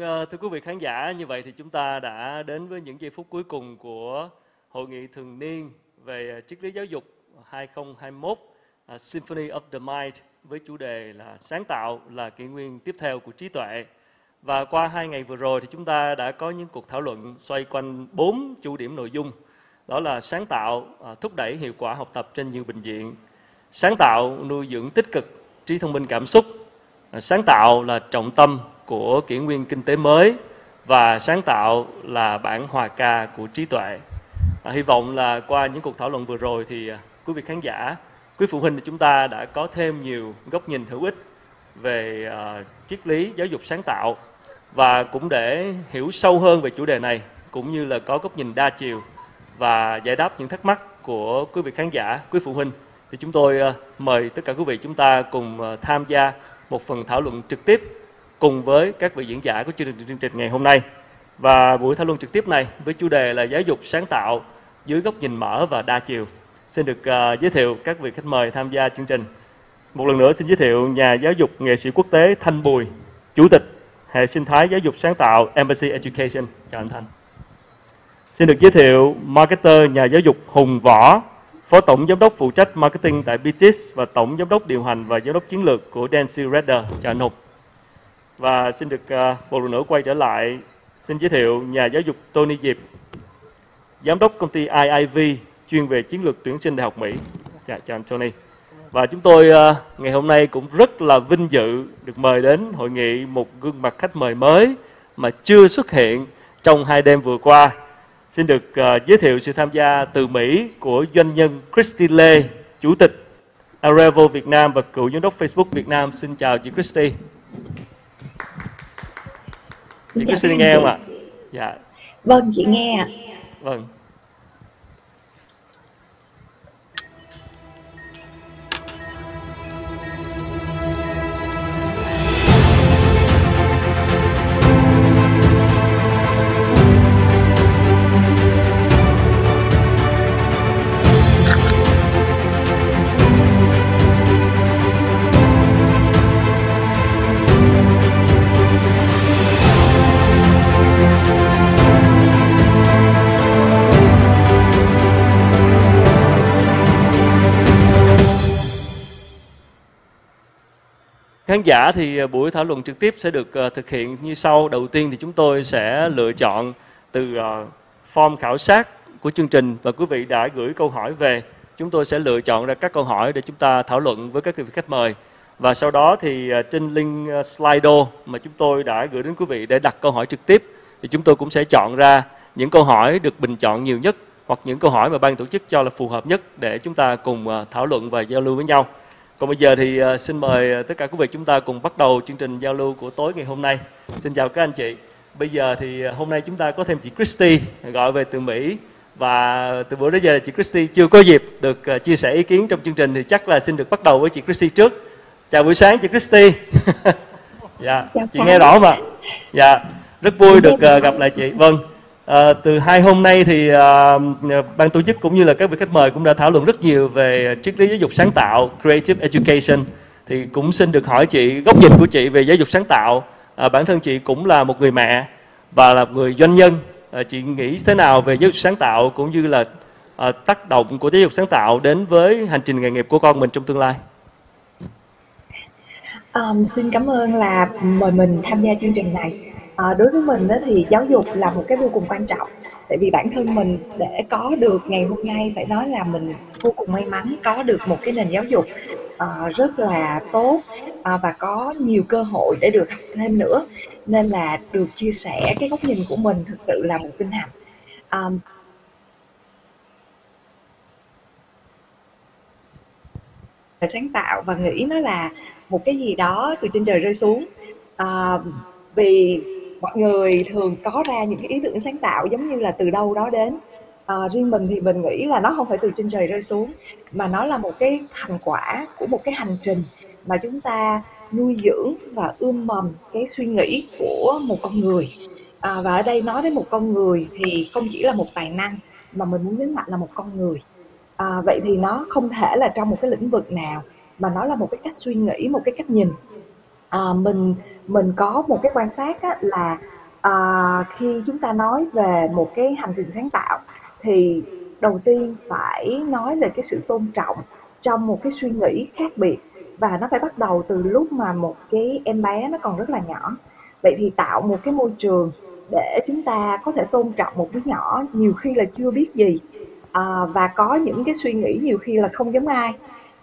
Vâng, ờ, thưa quý vị khán giả, như vậy thì chúng ta đã đến với những giây phút cuối cùng của hội nghị thường niên về ờ, triết lý giáo dục 2021 uh, ờ, Symphony of the Mind với chủ đề là sáng tạo là kỷ nguyên tiếp theo của trí tuệ. Và qua hai ngày vừa rồi thì chúng ta đã có những cuộc thảo luận xoay quanh bốn chủ điểm nội dung. Đó là sáng tạo, thúc đẩy hiệu quả học tập trên nhiều bệnh viện. Sáng tạo, nuôi dưỡng tích cực, trí thông minh cảm xúc. Sáng tạo là trọng tâm của kỷ nguyên kinh tế mới và sáng tạo là bản hòa ca của trí tuệ. À, hy vọng là qua những cuộc thảo luận vừa rồi thì à, quý vị khán giả, quý phụ huynh của chúng ta đã có thêm nhiều góc nhìn hữu ích về uh, triết lý giáo dục sáng tạo và cũng để hiểu sâu hơn về chủ đề này cũng như là có góc nhìn đa chiều và giải đáp những thắc mắc của quý vị khán giả, quý phụ huynh thì chúng tôi uh, mời tất cả quý vị chúng ta cùng uh, tham gia một phần thảo luận trực tiếp cùng với các vị diễn giả của chương trình chương trình ngày hôm nay. Và buổi thảo luận trực tiếp này với chủ đề là giáo dục sáng tạo dưới góc nhìn mở và đa chiều. Xin được uh, giới thiệu các vị khách mời tham gia chương trình. Một lần nữa xin giới thiệu nhà giáo dục nghệ sĩ quốc tế Thanh Bùi, Chủ tịch hệ sinh thái giáo dục sáng tạo Embassy Education. Chào anh Thanh. Xin được giới thiệu marketer nhà giáo dục Hùng Võ, Phó Tổng Giám đốc phụ trách marketing tại BTS và Tổng Giám đốc điều hành và Giám đốc chiến lược của Dancy Redder. Chào anh Hùng. Và xin được uh, một lần nữa quay trở lại xin giới thiệu nhà giáo dục Tony Diệp, Giám đốc công ty IIV chuyên về chiến lược tuyển sinh Đại học Mỹ. Chào, chào anh Tony. Và chúng tôi uh, ngày hôm nay cũng rất là vinh dự được mời đến hội nghị một gương mặt khách mời mới mà chưa xuất hiện trong hai đêm vừa qua. Xin được uh, giới thiệu sự tham gia từ Mỹ của doanh nhân Christy Lê, Chủ tịch Arevo Việt Nam và cựu giám đốc Facebook Việt Nam. Xin chào chị Christy. Chị Christy nghe không ạ? Dạ. Vâng, chị nghe ạ. Vâng. Khán giả thì à, buổi thảo luận trực tiếp sẽ được à, thực hiện như sau. Đầu tiên thì chúng tôi sẽ lựa chọn từ à, form khảo sát của chương trình và quý vị đã gửi câu hỏi về. Chúng tôi sẽ lựa chọn ra các câu hỏi để chúng ta thảo luận với các vị khách mời. Và sau đó thì trên link Slido mà chúng tôi đã gửi đến quý vị để đặt câu hỏi trực tiếp, thì chúng tôi cũng sẽ chọn ra những câu hỏi được bình chọn nhiều nhất hoặc những câu hỏi mà ban tổ chức cho là phù hợp nhất để chúng ta cùng thảo luận và giao lưu với nhau. Còn bây giờ thì uh, xin mời uh, tất cả quý vị chúng ta cùng bắt đầu chương trình giao lưu của tối ngày hôm nay. Xin chào các anh chị. Bây giờ thì uh, hôm nay chúng ta có thêm chị Christy gọi về từ Mỹ và từ bữa đến giờ chị Christy chưa có dịp được chia sẻ ý kiến trong chương trình thì chắc là xin được bắt đầu với chị Christy trước. Chào buổi sáng chị Christy. dạ, chị nghe rõ mà. Dạ, rất vui được gặp lại chị. Vâng. À, từ hai hôm nay thì à, ban tổ chức cũng như là các vị khách mời cũng đã thảo luận rất nhiều về triết lý giáo dục sáng tạo creative education. Thì cũng xin được hỏi chị góc nhìn của chị về giáo dục sáng tạo. À, bản thân chị cũng là một người mẹ và là một người doanh nhân. À, chị nghĩ thế nào về giáo dục sáng tạo cũng như là à, tác động của giáo dục sáng tạo đến với hành trình nghề nghiệp của con mình trong tương lai? Um, xin cảm ơn là mời mình tham gia chương trình này à, đối với mình đó thì giáo dục là một cái vô cùng quan trọng. Tại vì bản thân mình để có được ngày hôm nay phải nói là mình vô cùng may mắn có được một cái nền giáo dục uh, rất là tốt uh, và có nhiều cơ hội để được học thêm nữa. Nên là được chia sẻ cái góc nhìn của mình thực sự là một vinh hạnh. Um, sáng tạo và nghĩ nó là một cái gì đó từ trên trời rơi xuống. Uh, vì mọi người thường có ra những cái ý tưởng sáng tạo giống như là từ đâu đó đến. À, riêng mình thì mình nghĩ là nó không phải từ trên trời rơi xuống mà nó là một cái thành quả của một cái hành trình mà chúng ta nuôi dưỡng và ươm mầm cái suy nghĩ của một con người. À, và ở đây nói đến một con người thì không chỉ là một tài năng mà mình muốn nhấn mạnh là một con người. À, vậy thì nó không thể là trong một cái lĩnh vực nào mà nó là một cái cách suy nghĩ một cái cách nhìn. À, mình mình có một cái quan sát á, là à, khi chúng ta nói về một cái hành trình sáng tạo thì đầu tiên phải nói về cái sự tôn trọng trong một cái suy nghĩ khác biệt và nó phải bắt đầu từ lúc mà một cái em bé nó còn rất là nhỏ. Vậy thì tạo một cái môi trường để chúng ta có thể tôn trọng một đứa nhỏ nhiều khi là chưa biết gì à, và có những cái suy nghĩ nhiều khi là không giống ai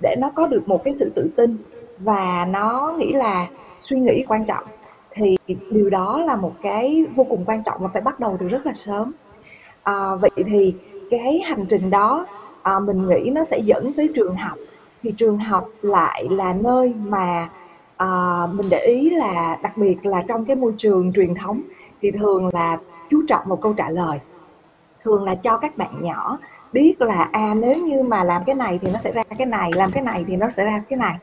để nó có được một cái sự tự tin và nó nghĩ là suy nghĩ quan trọng. Thì điều đó là một cái vô cùng quan trọng và phải bắt đầu từ rất là sớm. À, vậy thì cái hành trình đó à, mình nghĩ nó sẽ dẫn tới trường học. Thì trường học lại là nơi mà à, mình để ý là đặc biệt là trong cái môi trường truyền thống thì thường là chú trọng một câu trả lời. Thường là cho các bạn nhỏ biết là à nếu như mà làm cái này thì nó sẽ ra cái này làm cái này thì nó sẽ ra cái này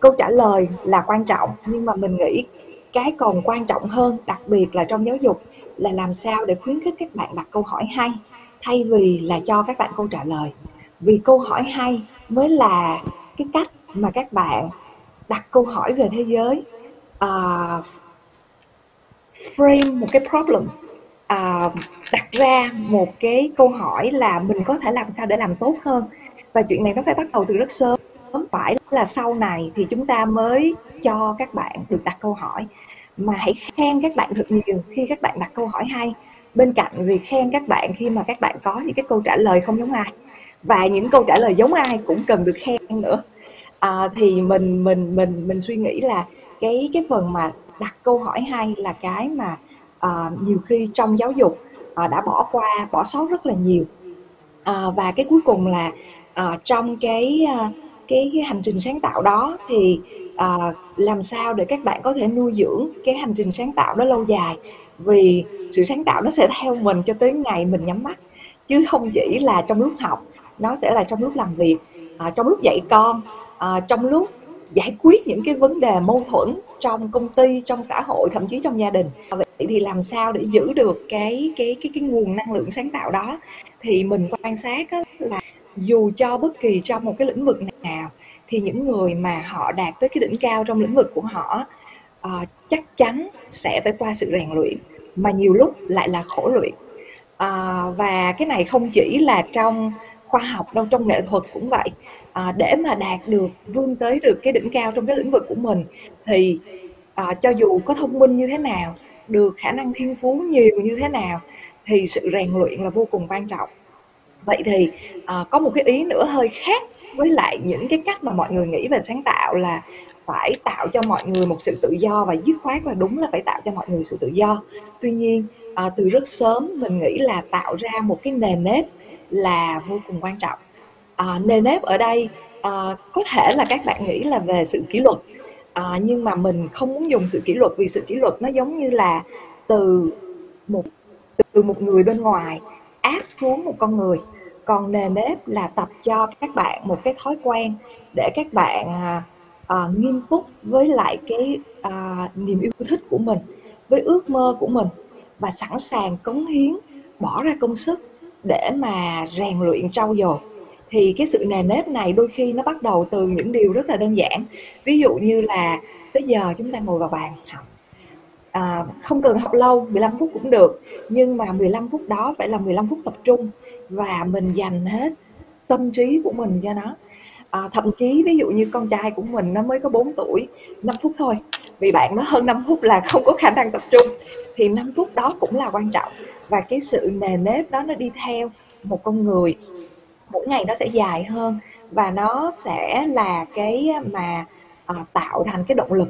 câu trả lời là quan trọng nhưng mà mình nghĩ cái còn quan trọng hơn đặc biệt là trong giáo dục là làm sao để khuyến khích các bạn đặt câu hỏi hay thay vì là cho các bạn câu trả lời. Vì câu hỏi hay mới là cái cách mà các bạn đặt câu hỏi về thế giới uh, frame một cái problem uh, đặt ra một cái câu hỏi là mình có thể làm sao để làm tốt hơn. Và chuyện này nó phải bắt đầu từ rất sớm phải là sau này thì chúng ta mới cho các bạn được đặt câu hỏi. Mà hãy khen các bạn thật nhiều khi các bạn đặt câu hỏi hay. Bên cạnh việc khen các bạn khi mà các bạn có những cái câu trả lời không giống ai. Và những câu trả lời giống ai cũng cần được khen nữa. À, thì mình mình mình mình suy nghĩ là cái cái phần mà đặt câu hỏi hay là cái mà uh, nhiều khi trong giáo dục uh, đã bỏ qua bỏ sót rất là nhiều. Uh, và cái cuối cùng là uh, trong cái uh, cái, cái hành trình sáng tạo đó thì à, làm sao để các bạn có thể nuôi dưỡng cái hành trình sáng tạo đó lâu dài? Vì sự sáng tạo nó sẽ theo mình cho tới ngày mình nhắm mắt chứ không chỉ là trong lúc học nó sẽ là trong lúc làm việc à, trong lúc dạy con à, trong lúc giải quyết những cái vấn đề mâu thuẫn trong công ty trong xã hội thậm chí trong gia đình. Vậy thì làm sao để giữ được cái cái cái cái nguồn năng lượng sáng tạo đó? Thì mình quan sát là dù cho bất kỳ trong một cái lĩnh vực nào thì những người mà họ đạt tới cái đỉnh cao trong lĩnh vực của họ uh, chắc chắn sẽ phải qua sự rèn luyện mà nhiều lúc lại là khổ luyện. Uh, và cái này không chỉ là trong khoa học đâu trong nghệ thuật cũng vậy. Uh, để mà đạt được vươn tới được cái đỉnh cao trong cái lĩnh vực của mình thì uh, cho dù có thông minh như thế nào được khả năng thiên phú nhiều như thế nào thì sự rèn luyện là vô cùng quan trọng vậy thì à, có một cái ý nữa hơi khác với lại những cái cách mà mọi người nghĩ về sáng tạo là phải tạo cho mọi người một sự tự do và dứt khoát là đúng là phải tạo cho mọi người sự tự do. Tuy nhiên à, từ rất sớm mình nghĩ là tạo ra một cái nền nếp là vô cùng quan trọng. À, nền nếp ở đây à, có thể là các bạn nghĩ là về sự kỷ luật à, nhưng mà mình không muốn dùng sự kỷ luật vì sự kỷ luật nó giống như là từ một từ một người bên ngoài áp xuống một con người. Còn nề nếp là tập cho các bạn một cái thói quen để các bạn à, à, nghiêm túc với lại cái à, niềm yêu thích của mình với ước mơ của mình và sẵn sàng cống hiến bỏ ra công sức để mà rèn luyện trau dồi. Thì cái sự nề nếp này đôi khi nó bắt đầu từ những điều rất là đơn giản. Ví dụ như là tới giờ chúng ta ngồi vào bàn học à, không cần học lâu 15 phút cũng được. Nhưng mà 15 phút đó phải là 15 phút tập trung. Và mình dành hết tâm trí của mình cho nó. À, thậm chí ví dụ như con trai của mình nó mới có 4 tuổi 5 phút thôi. Vì bạn nó hơn 5 phút là không có khả năng tập trung. Thì 5 phút đó cũng là quan trọng. Và cái sự nề nếp đó nó đi theo một con người. Mỗi ngày nó sẽ dài hơn và nó sẽ là cái mà à, tạo thành cái động lực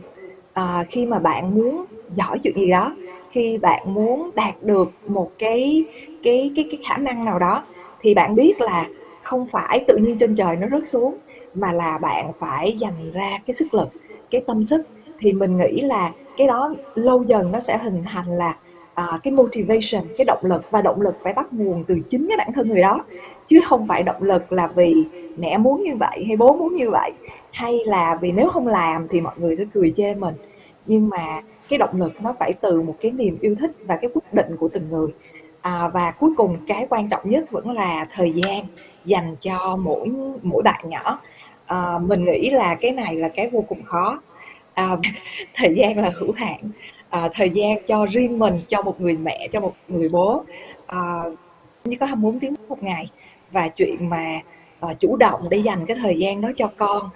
à, khi mà bạn muốn giỏi chuyện gì đó khi bạn muốn đạt được một cái cái cái cái khả năng nào đó thì bạn biết là không phải tự nhiên trên trời nó rớt xuống mà là bạn phải dành ra cái sức lực cái tâm sức. Thì mình nghĩ là cái đó lâu dần nó sẽ hình thành là à, cái motivation cái động lực và động lực phải bắt nguồn từ chính cái bản thân người đó chứ không phải động lực là vì mẹ muốn như vậy hay bố muốn như vậy hay là vì nếu không làm thì mọi người sẽ cười chê mình. Nhưng mà cái động lực nó phải từ một cái niềm yêu thích và cái quyết định của từng người. À, và cuối cùng cái quan trọng nhất vẫn là thời gian dành cho mỗi mỗi bạn nhỏ. À, mình nghĩ là cái này là cái vô cùng khó. À, thời gian là hữu hạn. À, thời gian cho riêng mình cho một người mẹ cho một người bố. À, như có 24 tiếng một ngày. Và chuyện mà à, chủ động để dành cái thời gian đó cho con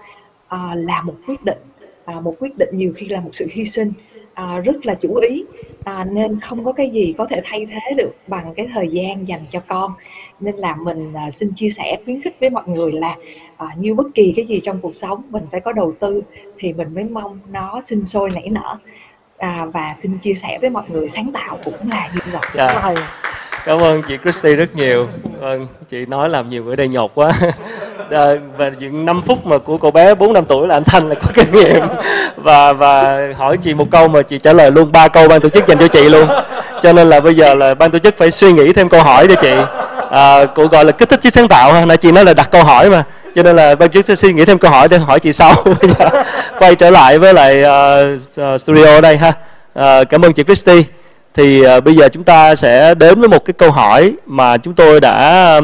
à, là một quyết định. À, một quyết định nhiều khi là một sự hy sinh. À, rất là chủ ý. À, nên không có cái gì có thể thay thế được bằng cái thời gian dành cho con. Nên là mình à, xin chia sẻ khuyến khích với mọi người là à, như bất kỳ cái gì trong cuộc sống mình phải có đầu tư thì mình mới mong nó sinh sôi nảy nở. À, và xin chia sẻ với mọi người sáng tạo cũng là như vậy. Yeah. Cảm ơn chị Christy rất nhiều. Vâng chị nói làm nhiều bữa đây nhột quá. À, và những 5 phút mà của cậu bé 4 năm tuổi là anh Thanh là có kinh nghiệm. Và và hỏi chị một câu mà chị trả lời luôn ba câu ban tổ chức dành cho chị luôn. Cho nên là bây giờ là ban tổ chức phải suy nghĩ thêm câu hỏi cho chị. À, cụ gọi là kích thích trí sáng tạo ha nãy chị nói là đặt câu hỏi mà. Cho nên là ban tổ chức sẽ suy nghĩ thêm câu hỏi để hỏi chị sau. Quay trở lại với lại uh, studio ở đây ha. Uh, cảm ơn chị Christy thì uh, bây giờ chúng ta sẽ đến với một cái câu hỏi mà chúng tôi đã ờ,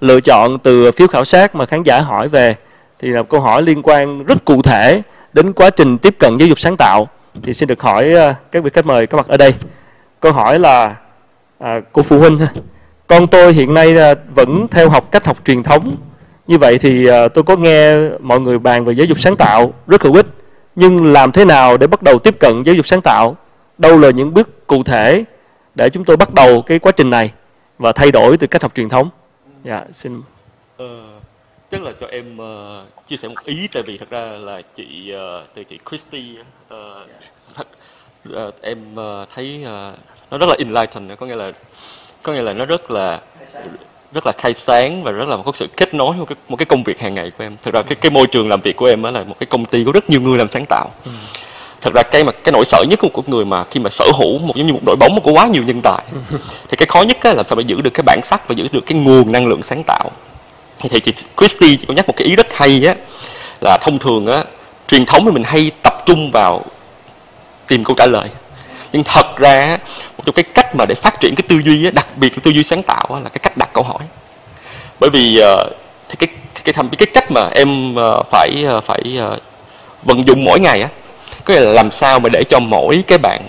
lựa chọn từ phiếu khảo sát mà khán giả hỏi về. Thì là câu hỏi liên quan rất cụ thể đến quá trình tiếp cận giáo dục sáng tạo. Thì xin được hỏi uh, các vị khách mời có mặt ở đây. Câu hỏi là à, của phụ huynh con tôi hiện nay vẫn theo học cách học truyền thống. Như vậy thì tôi có nghe mọi người bàn về giáo dục sáng tạo rất hữu ích. Nhưng làm thế nào để bắt đầu tiếp cận giáo dục sáng tạo? Đâu là những bước cụ thể để chúng tôi bắt đầu cái quá trình này và thay đổi từ cách học truyền thống? Dạ xin. Ờ, chắc là cho em uh, chia sẻ một ý tại vì thật ra là chị uh, từ chị Christy uh, thật, uh, em uh, thấy uh, nó rất là enlightened có nghĩa là có nghĩa là nó rất là rất là khai sáng và rất là có sự kết nối một cái một cái công việc hàng ngày của em. Thực ra cái cái môi trường làm việc của em là một cái công ty có rất nhiều người làm sáng tạo. Ừ thật ra cái mà cái nỗi sợ nhất của một người mà khi mà sở hữu một giống như một đội bóng mà có quá nhiều nhân tài thì cái khó nhất là làm sao để giữ được cái bản sắc và giữ được cái nguồn năng lượng sáng tạo. Thì chị Christy chỉ có nhắc một cái ý rất hay á là thông thường á truyền thống thì mình hay tập trung vào tìm câu trả lời. Nhưng thật ra một trong cái cách mà để phát triển cái tư duy á đặc biệt là tư duy sáng tạo là cái cách đặt câu hỏi. Bởi vì ờ, thì cái cái cái, cái cách mà em ờ, phải ờ, phải vận dụng mỗi ngày á có nghĩa là làm sao mà để cho mỗi cái bạn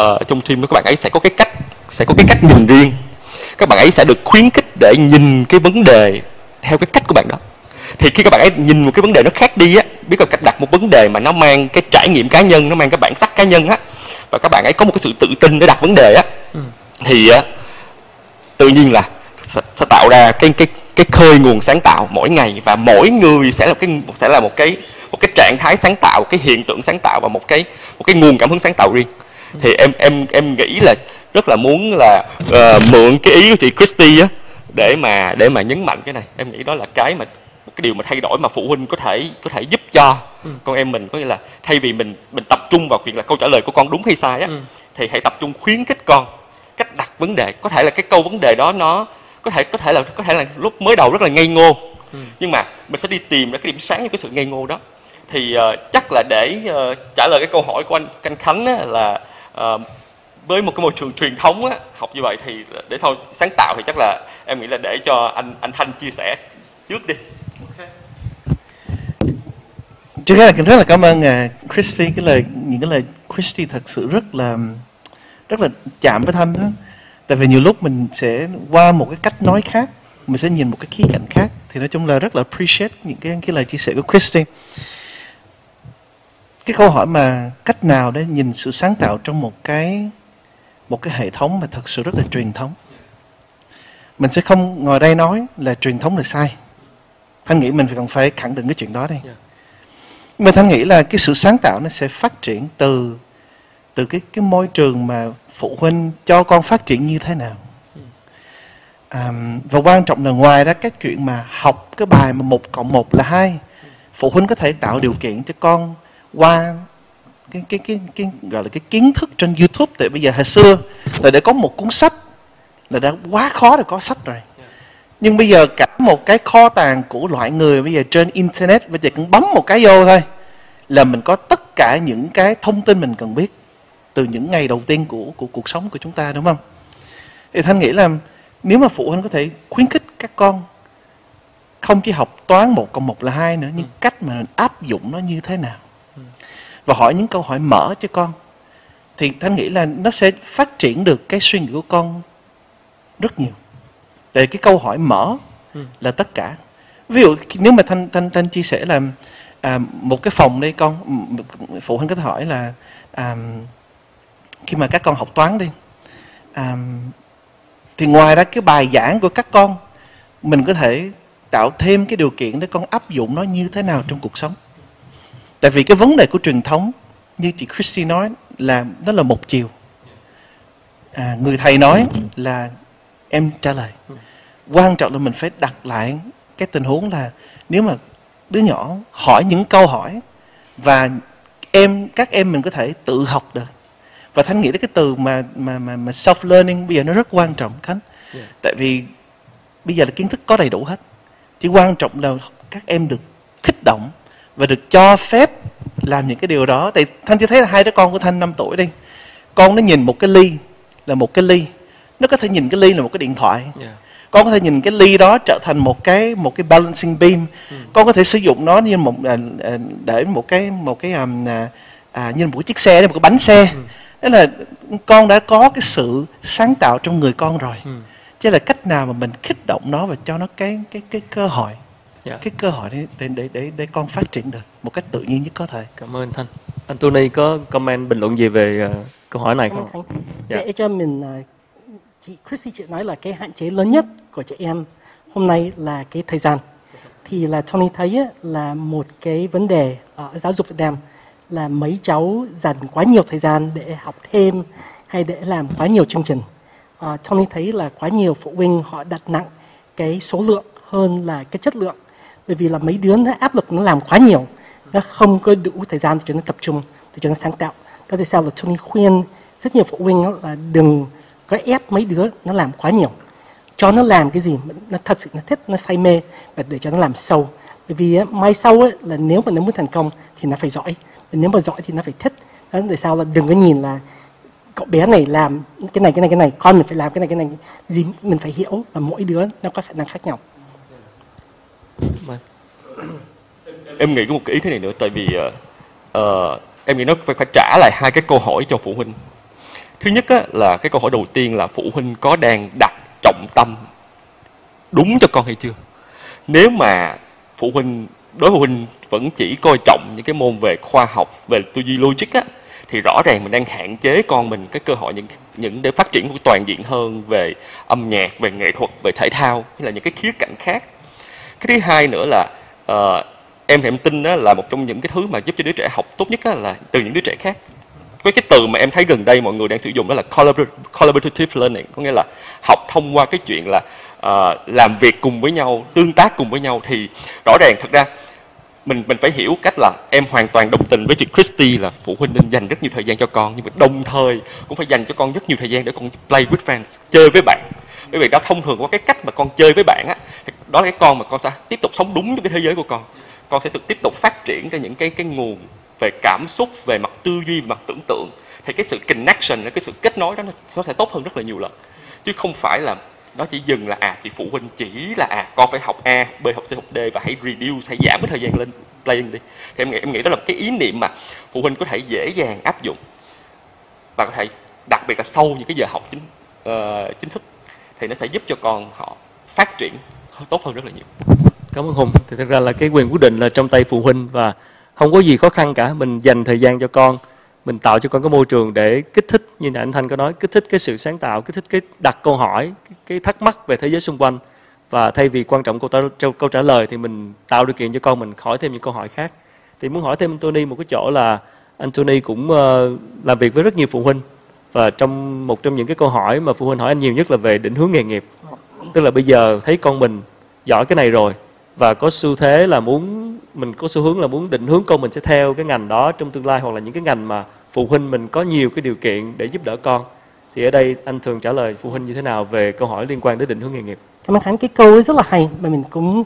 uh, trong team các bạn ấy sẽ có cái cách sẽ có cái cách nhìn riêng. Các bạn ấy sẽ được khuyến khích để nhìn cái vấn đề theo cái cách của bạn đó. Thì khi các bạn ấy nhìn một cái vấn đề nó khác đi á biết là cách đặt một vấn đề mà nó mang cái trải nghiệm cá nhân nó mang cái bản sắc cá nhân á và các bạn ấy có một cái sự tự tin để đặt vấn đề á ừ. thì á tự nhiên là sẽ, sẽ tạo ra cái cái cái khơi nguồn sáng tạo mỗi ngày và mỗi người sẽ là cái sẽ là một cái một cái trạng thái sáng tạo cái hiện tượng sáng tạo và một cái một cái nguồn cảm hứng sáng tạo riêng thì em em em nghĩ là rất là muốn là uh, mượn cái ý của chị Christy á để mà để mà nhấn mạnh cái này em nghĩ đó là cái mà cái điều mà thay đổi mà phụ huynh có thể có thể giúp cho ừ. con em mình có nghĩa là thay vì mình mình tập trung vào việc là câu trả lời của con đúng hay sai á ừ. thì hãy tập trung khuyến khích con cách đặt vấn đề có thể là cái câu vấn đề đó nó có thể có thể là có thể là lúc mới đầu rất là ngây ngô ừ. nhưng mà mình sẽ đi tìm ra cái điểm sáng cho cái sự ngây ngô đó thì uh, chắc là để uh, trả lời cái câu hỏi của anh canh khánh á, là uh, với một cái môi trường truyền thống á, học như vậy thì để sau sáng tạo thì chắc là em nghĩ là để cho anh anh thanh chia sẻ trước đi. Trước hết là rất là cảm ơn uh, Christy cái lời những cái lời Christy thật sự rất là rất là chạm với thanh đó tại vì nhiều lúc mình sẽ qua một cái cách nói khác mình sẽ nhìn một cái khía cạnh khác thì nói chung là rất là appreciate những cái cái lời chia sẻ của Christy cái câu hỏi mà cách nào để nhìn sự sáng tạo trong một cái một cái hệ thống mà thật sự rất là truyền thống? Mình sẽ không ngồi đây nói là truyền thống là sai. Thanh nghĩ mình phải cần phải khẳng định cái chuyện đó đây yeah. mà thanh nghĩ là cái sự sáng tạo nó sẽ phát triển từ từ cái cái môi trường mà phụ huynh cho con phát triển như thế nào. À, và quan trọng là ngoài ra các chuyện mà học cái bài mà một cộng một là hai phụ huynh có thể tạo điều kiện cho con qua cái cái cái cái gọi là cái kiến thức trên YouTube tại bây giờ hồi xưa là để có một cuốn sách là đã quá khó để có sách rồi nhưng bây giờ cả một cái kho tàng của loại người bây giờ trên internet bây giờ cũng bấm một cái vô thôi là mình có tất cả những cái thông tin mình cần biết từ những ngày đầu tiên của của cuộc sống của chúng ta đúng không? Thì thanh nghĩ là nếu mà phụ huynh có thể khuyến khích các con không chỉ học toán một cộng một là hai nữa nhưng ừ. cách mà mình áp dụng nó như thế nào. Và hỏi những câu hỏi mở cho con thì thanh nghĩ là nó sẽ phát triển được cái suy nghĩ của con rất nhiều. Tại cái câu hỏi mở Ừ. là tất cả. Ví dụ nếu mà thanh thanh thanh chia sẻ là à, một cái phòng đây con phụ huynh có thể hỏi là à, khi mà các con học toán đi à, thì ngoài ra cái bài giảng của các con mình có thể tạo thêm cái điều kiện để con áp dụng nó như thế nào trong cuộc sống tại vì cái vấn đề của truyền thống như chị Christy nói là nó là một chiều. À, người thầy nói là em trả lời. Quan trọng là mình phải đặt lại cái tình huống là nếu mà đứa nhỏ hỏi những câu hỏi và em các em mình có thể tự học được. Và thanh nghĩ đến cái từ mà mà mà, mà self learning bây giờ nó rất quan trọng khánh. Yeah. tại vì bây giờ là kiến thức có đầy đủ hết. Chỉ quan trọng là các em được kích động và được cho phép làm những cái điều đó. Tại thanh chỉ thấy là hai đứa con của thanh 5 tuổi đi. Con nó nhìn một cái ly là một cái ly. Nó có thể nhìn cái ly là một cái điện thoại. Yeah. con có thể nhìn cái ly đó trở thành một cái một cái balancing beam. Con có thể sử dụng nó như một à, à, để một cái một cái à, à, như một cái chiếc xe một cái bánh xe. Tức là con đã có cái sự sáng tạo trong người con rồi. Ừ. chứ là cách nào mà mình kích động nó và cho nó cái cái cái cơ hội Dạ. cái cơ hội để để để để, để con phát triển được một cách tự nhiên nhất có thể Cảm ơn Thanh. Anh Tony có comment bình luận gì về ờ, câu hỏi này không? Khánh. Dạ. Để cho mình à, chị Chrissy chị nói là cái hạn chế lớn nhất của chị em hôm nay là cái thời gian. Thì là Tony thấy á, là một cái vấn đề ở giáo dục Việt Nam là mấy cháu dành quá nhiều thời gian để học thêm hay để làm quá nhiều chương trình. À, Tony thấy là quá nhiều phụ huynh họ đặt nặng cái số lượng hơn là cái chất lượng bởi vì là mấy đứa nó áp lực nó làm quá nhiều nó không có đủ thời gian để cho nó tập trung để cho nó sáng tạo. Đó tại sao là Tony khuyên rất nhiều phụ huynh là đừng có ép mấy đứa nó làm quá nhiều. Cho nó làm cái gì nó thật sự nó thích nó say mê và để cho nó làm sâu. Bởi vì mai sau ấy, là nếu mà nó muốn thành công thì nó phải giỏi và nếu mà giỏi thì nó phải thích. Đó tại sao là đừng có nhìn là cậu bé này làm cái này cái này cái này con mình phải làm cái này cái này gì mình phải hiểu là mỗi đứa nó có khả năng khác nhau em nghĩ có một cái ý thế này nữa tại vì uh, em nghĩ nó phải, phải trả lại hai cái câu hỏi cho phụ huynh. Thứ nhất á, là cái câu hỏi đầu tiên là phụ huynh có đang đặt trọng tâm đúng cho con hay chưa? Nếu mà phụ huynh đối với phụ huynh vẫn chỉ coi trọng những cái môn về khoa học về tư duy logic á thì rõ ràng mình đang hạn chế con mình cái cơ hội những những để phát triển một toàn diện hơn về âm nhạc về nghệ thuật về thể thao hay là những cái khía cạnh khác. Cái thứ hai nữa là ờ, em thì em tin đó là một trong những cái thứ mà giúp cho đứa trẻ học tốt nhất là từ những đứa trẻ khác. Với cái từ mà em thấy gần đây mọi người đang sử dụng đó là collaborative learning có nghĩa là học thông qua cái chuyện là uh, làm việc cùng với nhau tương tác cùng với nhau. Thì rõ ràng thật ra mình mình phải hiểu cách là em hoàn toàn đồng tình với chị Christy là phụ huynh nên dành rất nhiều thời gian cho con nhưng mà đồng thời cũng phải dành cho con rất nhiều thời gian để con play with friends chơi với bạn bởi vì đó thông thường có cái cách mà con chơi với bạn á đó là cái con mà con sẽ tiếp tục sống đúng với cái thế giới của con. Con sẽ được tiếp tục phát triển ra những cái cái nguồn về cảm xúc về mặt tư duy về mặt tưởng tượng. Thì cái sự connection cái sự kết nối đó nó, sẽ tốt hơn rất là nhiều lần. Chứ không phải là nó chỉ dừng là à chị phụ huynh chỉ là à con phải học A B học C học D và hãy reduce hãy giảm cái thời gian lên playing đi. Thì em nghĩ em nghĩ đó là một cái ý niệm mà phụ huynh có thể dễ dàng áp dụng và có thể đặc biệt là sau những cái giờ học chính uh, chính thức thì nó sẽ giúp cho con họ phát triển tốt hơn rất là nhiều Cảm ơn Hùng. Thì thật ra là cái quyền quyết định là trong tay phụ huynh và không có gì khó khăn cả. Mình dành thời gian cho con, mình tạo cho con cái môi trường để kích thích như là anh Thanh có nói, kích thích cái sự sáng tạo, kích thích cái đặt câu hỏi, cái, cái thắc mắc về thế giới xung quanh. Và thay vì quan trọng câu, trả, câu trả lời thì mình tạo điều kiện cho con mình hỏi thêm những câu hỏi khác. Thì muốn hỏi thêm Tony một cái chỗ là anh Tony cũng uh, làm việc với rất nhiều phụ huynh và trong một trong những cái câu hỏi mà phụ huynh hỏi anh nhiều nhất là về định hướng nghề nghiệp. Tức là bây giờ thấy con mình giỏi cái này rồi, và có xu thế là muốn, mình có xu hướng là muốn định hướng con mình sẽ theo cái ngành đó trong tương lai, hoặc là những cái ngành mà phụ huynh mình có nhiều cái điều kiện để giúp đỡ con. Thì ở đây anh thường trả lời phụ huynh như thế nào về câu hỏi liên quan đến định hướng nghề nghiệp? Cảm ơn Khánh. Cái câu ấy rất là hay mà mình cũng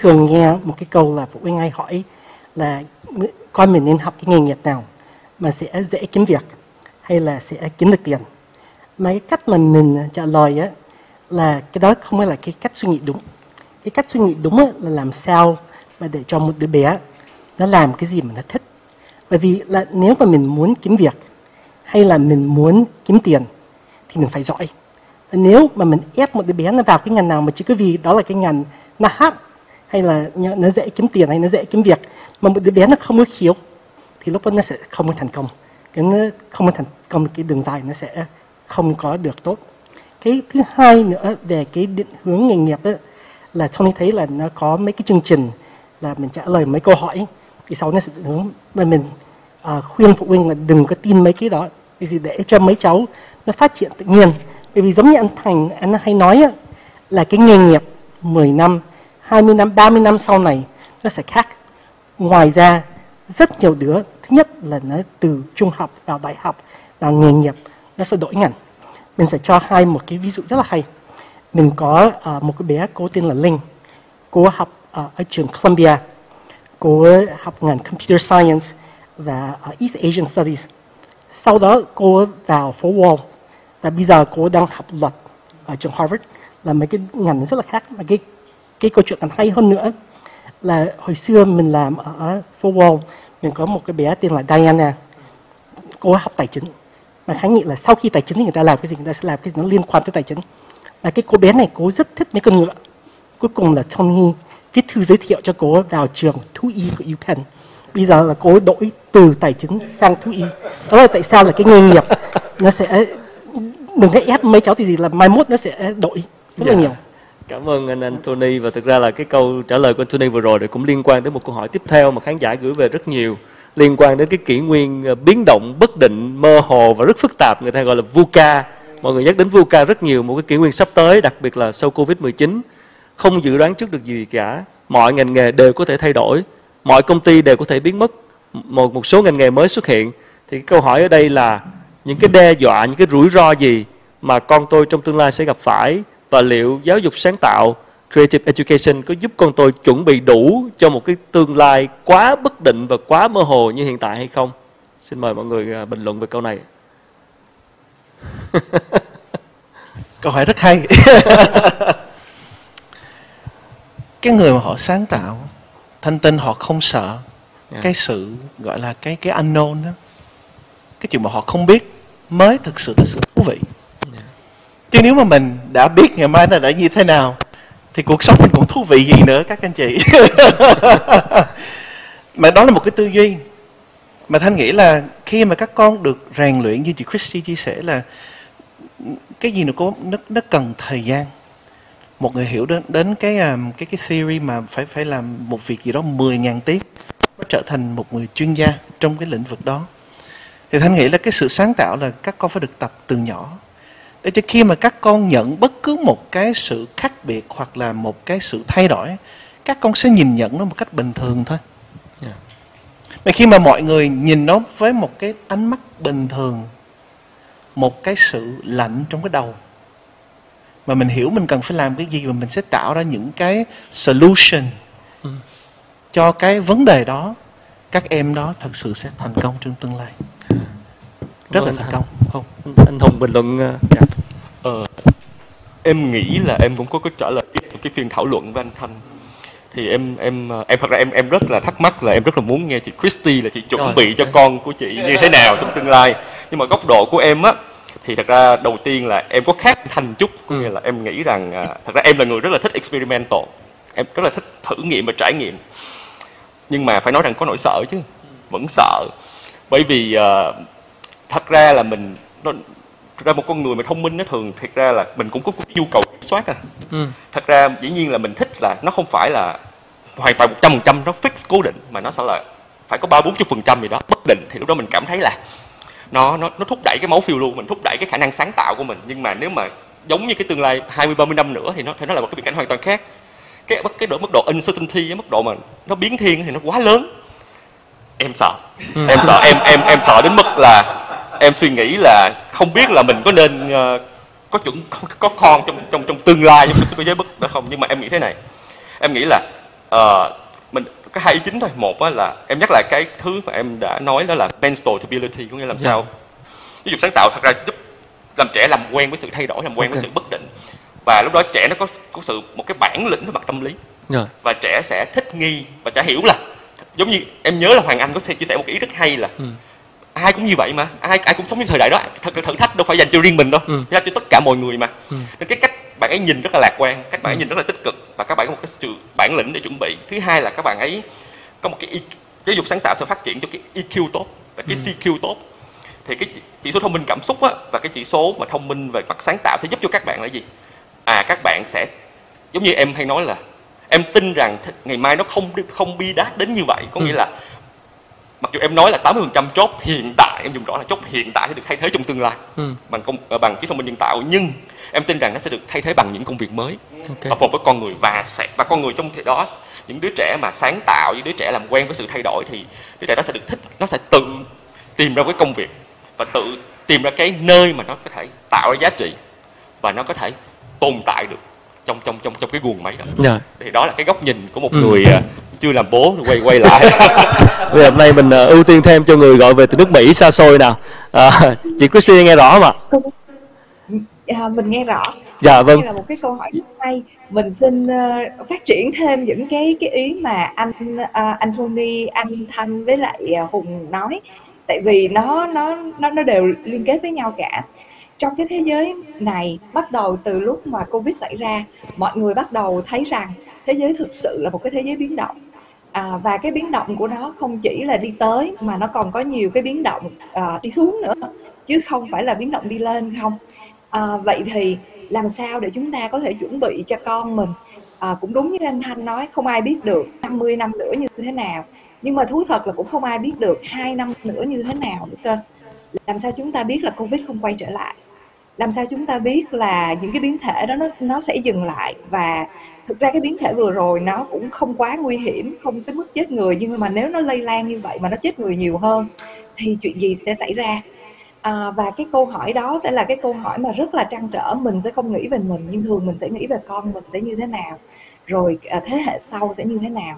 thường nghe một cái câu là phụ huynh hay hỏi là con mình nên học cái nghề nghiệp nào mà sẽ dễ kiếm việc? Hay là sẽ kiếm được tiền? Mà cái cách mà mình à, trả lời á là cái đó không phải là cái cách suy nghĩ đúng. Cái cách suy nghĩ đúng á, là làm sao mà để cho một đứa bé nó làm cái gì mà nó thích. Bởi vì là nếu mà mình muốn kiếm việc hay là mình muốn kiếm tiền thì mình phải giỏi. Nếu mà mình ép một đứa bé nó vào cái ngành nào mà chỉ cứ vì đó là cái ngành nó hát hay là nó dễ kiếm tiền hay nó dễ kiếm việc mà một đứa bé nó không có khiếu thì lúc đó nó sẽ không có thành công cái nó không thành công cái đường dài nó sẽ không có được tốt. Cái thứ hai nữa về cái định hướng nghề nghiệp ấy, là Tony thấy là nó có mấy cái chương trình là mình trả lời mấy câu hỏi thì sau nó sẽ định hướng mà mình à, khuyên phụ huynh là đừng có tin mấy cái đó vì gì để cho mấy cháu nó phát triển tự nhiên. Bởi vì giống như anh Thành anh hay nói á, là cái nghề nghiệp 10 năm 20 năm 30 năm sau này nó sẽ khác. Ngoài ra rất nhiều đứa thứ nhất là nó từ trung học vào đại học vào nghề nghiệp nó sẽ đổi ngành. Mình sẽ cho hai một cái ví dụ rất là hay. Mình có uh, một cái bé cô tên là Linh cô học uh, ở trường Columbia cô học ngành Computer Science và uh, East Asian Studies. Sau đó cô vào phố Wall và bây giờ cô đang học luật ở trường Harvard là mấy cái ngành rất là khác. Mà cái cái câu chuyện còn hay hơn nữa là hồi xưa mình làm ở phố Wall mình có một cái bé tên là Diana. Cô học tài chính. Mà khánh nghĩ là sau khi tài chính thì người ta làm cái gì? Người ta sẽ làm cái gì? Nó liên quan tới tài chính. Và cái cô bé này cô rất thích mấy con ngựa. Cuối cùng là Tony viết thư giới thiệu cho cô vào trường thú y của UPenn bây giờ là cô đổi từ tài chính sang thú y. Đó là tại sao là cái nghề nghiệp nó sẽ đừng có ép mấy cháu thì gì là mai mốt nó sẽ đổi rất là dạ. nhiều Cảm ơn anh Anthony và thực ra là cái câu trả lời của Anthony vừa rồi cũng liên quan đến một câu hỏi tiếp theo mà khán giả gửi về rất nhiều. Liên quan đến cái kỷ nguyên ờ, biến động, bất định, mơ hồ và rất phức tạp, người ta gọi là VUCA. Mọi người nhắc đến VUCA rất nhiều, một cái kỷ nguyên sắp tới, đặc biệt là sau Covid-19 không dự đoán trước được gì cả. Mọi ngành nghề đều có thể thay đổi. Mọi công ty đều có thể biến mất. Một một số ngành nghề mới xuất hiện. Thì câu hỏi ở đây là những cái đe dọa, những cái rủi ro gì mà con tôi trong tương lai sẽ gặp phải? Và liệu giáo dục sáng tạo creative education có giúp con tôi chuẩn bị đủ cho một cái tương lai quá bất định và quá mơ hồ như hiện tại hay không? Xin mời mọi người à, bình luận về câu này. Câu hỏi rất hay. Cái người mà họ sáng tạo thanh tinh họ không sợ. Yeah. Dạ. cái sự gọi là cái cái unknown đó. Cái chuyện mà họ không biết mới thực sự là sự thú vị chứ nếu mà mình đã biết ngày mai nó đã như thế nào thì cuộc sống mình cũng thú vị gì nữa các anh chị. Mà đó là một cái tư duy. Mà thanh nghĩ là khi mà các con được rèn luyện như chị Christy chia sẻ là cái gì nó có nó, nó cần thời gian. Một người hiểu đến đến cái à, cái cái theory mà phải phải làm một việc gì đó 10.000 tiếng mới trở thành một người chuyên gia trong cái lĩnh vực đó. Thì thanh nghĩ là cái sự sáng tạo là các con phải được tập từ nhỏ để cho khi mà các con nhận bất cứ một cái sự khác biệt hoặc là một cái sự thay đổi các con sẽ nhìn nhận nó một cách bình thường thôi yeah. Mà khi mà mọi người nhìn nó với một cái ánh mắt bình thường một cái sự lạnh trong cái đầu mà mình hiểu mình cần phải làm cái gì và mình sẽ tạo ra những cái solution ừ. cho cái vấn đề đó các em đó thật sự sẽ thành công trong tương lai rất là thành công không? Anh hùng bình luận uh, dạ. ờ, em nghĩ là em cũng có cái trả lời tiếp cái phiên thảo luận với anh thanh. Thì em em ờ, em thật ra em em rất là thắc mắc là em rất là muốn nghe chị Christy là chị chuẩn Rồi. bị cho con của chị như thế nào trong tương lai. Nhưng mà góc độ của em á thì thật ra đầu tiên là em có khác thành chút. Có nghĩa là em nghĩ rằng à, thật ra em là người rất là thích experimental. Em rất là thích thử nghiệm và trải nghiệm. Nhưng mà phải nói rằng có nỗi sợ chứ vẫn sợ. Bởi vì uh, thật ra là mình nó ra một con người mà thông minh nó thường thật ra là mình cũng có nhu cầu kiểm soát à. Ừ. thật ra dĩ nhiên là mình thích là nó không phải là hoàn toàn một trăm phần trăm nó fix cố định mà nó sẽ là phải có ba bốn phần trăm gì đó bất định thì lúc đó mình cảm thấy là nó nó nó thúc đẩy cái máu phiêu lưu mình thúc đẩy cái khả năng sáng tạo của mình. Nhưng mà nếu mà giống như cái tương lai 20 30 năm nữa thì nó thì nó là một cái biệt cảnh hoàn toàn khác. Cái cái độ mức độ uncertainty cái mức độ mà nó biến thiên thì nó quá lớn. Em sợ. Ừ. em sợ em em em sợ đến mức là em suy nghĩ là không biết là mình có nên uh, có chuẩn có con trong trong trong tương lai trong cái giới bất đó không nhưng mà em nghĩ thế này em nghĩ là uh, mình có hai ý chính thôi một là em nhắc lại cái thứ mà em đã nói đó là mental stability có nghĩa làm yeah. Dạ. sao ví dụ sáng tạo thật ra giúp làm trẻ làm quen với sự thay đổi làm quen okay. với sự bất định và lúc đó trẻ nó có có sự một cái bản lĩnh về mặt tâm lý yeah. Dạ. và trẻ sẽ thích nghi và trẻ hiểu là giống như em nhớ là hoàng anh có thể chia sẻ một ý rất hay là Ừ. ai cũng như vậy mà. Ai ai cũng sống trong thời đại đó. Thật thử thách đâu phải dành cho riêng mình đâu. Ừ. ra cho tất cả mọi người mà. Ừ. nên cái cách bạn ấy nhìn rất là lạc quan các bạn ấy nhìn rất là tích cực và các bạn có một cái sự bản lĩnh để chuẩn bị. Thứ hai là các bạn ấy có một cái E- giáo dục sáng tạo sẽ phát triển cho cái EQ tốt và cái Ừ. CQ tốt. Thì cái chỉ- số thông minh cảm xúc á, và cái chỉ số mà thông minh về mặt sáng tạo sẽ giúp cho các bạn là gì? À các bạn sẽ giống như em hay nói là em tin rằng ngày mai nó không không bi đát đến như vậy. Có Ừ. nghĩa là mặc dù em nói là 80% job hiện tại em dùng rõ là job hiện tại sẽ được thay thế trong tương lai Ừ. bằng công ờ, bằng trí thông minh nhân tạo nhưng em tin rằng nó sẽ được thay thế bằng những công việc mới Ok. hợp với con người và sẽ và con người trong thời đó những đứa trẻ mà sáng tạo những đứa trẻ làm quen với sự thay đổi thì đứa trẻ đó sẽ được thích nó sẽ tự tìm ra cái công việc và tự tìm ra cái nơi mà nó có thể tạo ra giá trị và nó có thể tồn tại được trong trong trong trong cái guồng máy đó Dạ. thì đó là cái góc nhìn của một Ừ. người ờ, chưa làm bố quay quay lại Bây giờ hôm nay mình ờ, ưu tiên thêm cho người gọi về từ nước Mỹ xa xôi nào. À, chị Christine nghe rõ không ạ? À, mình nghe rõ Dạ vâng. đây là một cái câu hỏi rất hay mình xin ờ, phát triển thêm những cái cái ý mà anh à, anh Tony anh Thanh với lại à, Hùng nói tại vì nó nó nó nó đều liên kết với nhau cả trong cái thế giới này bắt đầu từ lúc mà Covid xảy ra mọi người bắt đầu thấy rằng thế giới thực sự là một cái thế giới biến động à, và cái biến động của nó không chỉ là đi tới mà nó còn có nhiều cái biến động à, đi xuống nữa chứ không phải là biến động đi lên không. À, vậy thì làm sao để chúng ta có thể chuẩn bị cho con mình? À, cũng đúng như anh Thanh nói không ai biết được 50 năm nữa như thế nào. Nhưng mà thú thật là cũng không ai biết được hai năm nữa như thế nào nữa cơ. Làm sao chúng ta biết là Covid không quay trở lại? Làm sao chúng ta biết là những cái biến thể đó nó nó sẽ dừng lại? Và thực ra cái biến thể vừa rồi nó cũng không quá nguy hiểm không tới mức chết người nhưng mà nếu nó lây lan như vậy mà nó chết người nhiều hơn thì chuyện gì sẽ xảy ra? À, và cái câu hỏi đó sẽ là cái câu hỏi mà rất là trăn trở. Mình sẽ không nghĩ về mình nhưng thường mình sẽ nghĩ về con mình sẽ như thế nào rồi à, thế hệ sau sẽ như thế nào.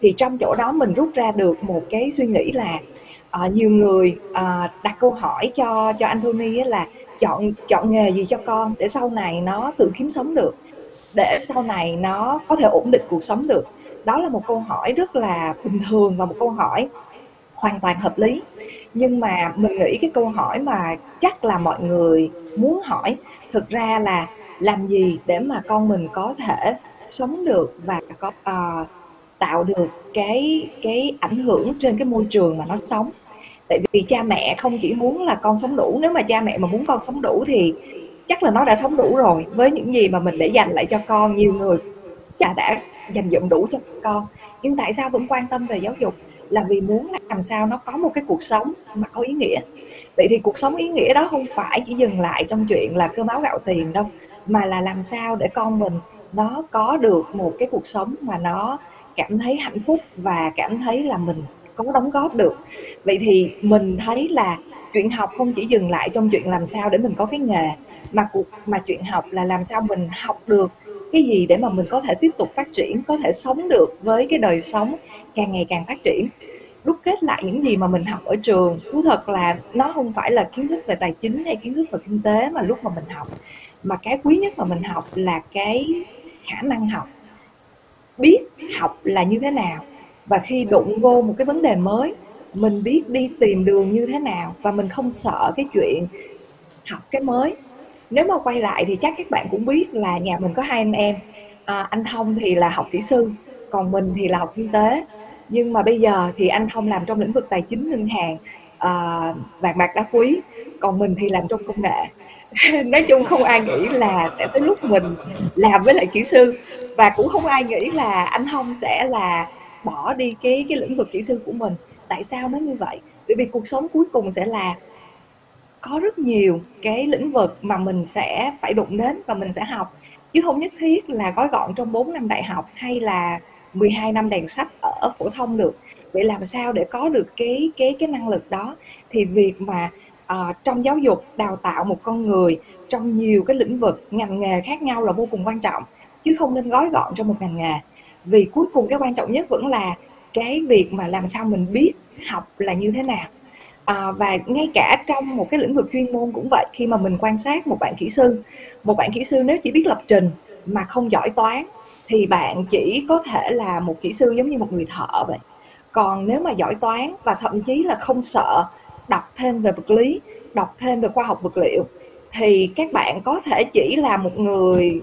Thì trong chỗ đó mình rút ra được một cái suy nghĩ là à, nhiều người à, đặt câu hỏi cho cho Anthony là chọn chọn nghề gì cho con để sau này nó tự kiếm sống được để sau này nó có thể ổn định cuộc sống được. Đó là một câu hỏi rất là bình thường và một câu hỏi hoàn toàn hợp lý. Nhưng mà mình nghĩ cái câu hỏi mà chắc là mọi người muốn hỏi thực ra là làm gì để mà con mình có thể sống được và có uh, tạo được cái cái ảnh hưởng trên cái môi trường mà nó sống. Tại vì cha mẹ không chỉ muốn là con sống đủ nếu mà cha mẹ mà muốn con sống đủ thì chắc là nó đã sống đủ rồi. Với những gì mà mình để dành lại cho con, nhiều người chả đã dành dụm đủ cho con. Nhưng tại sao vẫn quan tâm về giáo dục? Là vì muốn làm sao nó có một cái cuộc sống mà có ý nghĩa. Vậy thì cuộc sống ý nghĩa đó không phải chỉ dừng lại trong chuyện là cơm áo gạo tiền đâu, mà là làm sao để con mình nó có được một cái cuộc sống mà nó cảm thấy hạnh phúc và cảm thấy là mình có đóng góp được. Vậy thì mình thấy là chuyện học không chỉ dừng lại trong chuyện làm sao để mình có cái nghề, mà cuộc, mà chuyện học là làm sao mình học được cái gì để mà mình có thể tiếp tục phát triển, có thể sống được với cái đời sống càng ngày càng phát triển. Đúc kết lại những gì mà mình học ở trường, thú thật là nó không phải là kiến thức về tài chính hay kiến thức về kinh tế mà lúc mà mình học. Mà cái quý nhất mà mình học là cái khả năng học, biết học là như thế nào và khi đụng vô một cái vấn đề mới mình biết đi tìm đường như thế nào và mình không sợ cái chuyện học cái mới. Nếu mà quay lại thì chắc các bạn cũng biết là nhà mình có hai anh em. À, anh thông thì là học kỹ sư còn mình thì là học kinh tế. Nhưng mà bây giờ thì anh thông làm trong lĩnh vực tài chính ngân hàng à, vàng bạc đá quý còn mình thì làm trong công nghệ. Nói chung không ai nghĩ là sẽ tới lúc mình làm với lại kỹ sư. Và cũng không ai nghĩ là anh thông sẽ là bỏ đi cái cái lĩnh vực kỹ sư của mình tại sao nó như vậy? Bởi vì cuộc sống cuối cùng sẽ là có rất nhiều cái lĩnh vực mà mình sẽ phải đụng đến và mình sẽ học. Chứ không nhất thiết là gói gọn trong 4 năm đại học hay là 12 năm đèn sách ở phổ thông được. Vậy làm sao để có được cái cái cái năng lực đó? Thì việc mà uh, trong giáo dục đào tạo một con người trong nhiều cái lĩnh vực ngành nghề khác nhau là vô cùng quan trọng chứ không nên gói gọn trong một ngành nghề. Vì cuối cùng cái quan trọng nhất vẫn là cái việc mà làm sao mình biết học là như thế nào. À, và ngay cả trong một cái lĩnh vực chuyên môn cũng vậy khi mà mình quan sát một bạn kỹ sư một bạn kỹ sư nếu chỉ biết lập trình mà không giỏi toán thì bạn chỉ có thể là một kỹ sư giống như một người thợ vậy. Còn nếu mà giỏi toán và thậm chí là không sợ đọc thêm về vật lý đọc thêm về khoa học vật liệu thì các bạn có thể chỉ là một người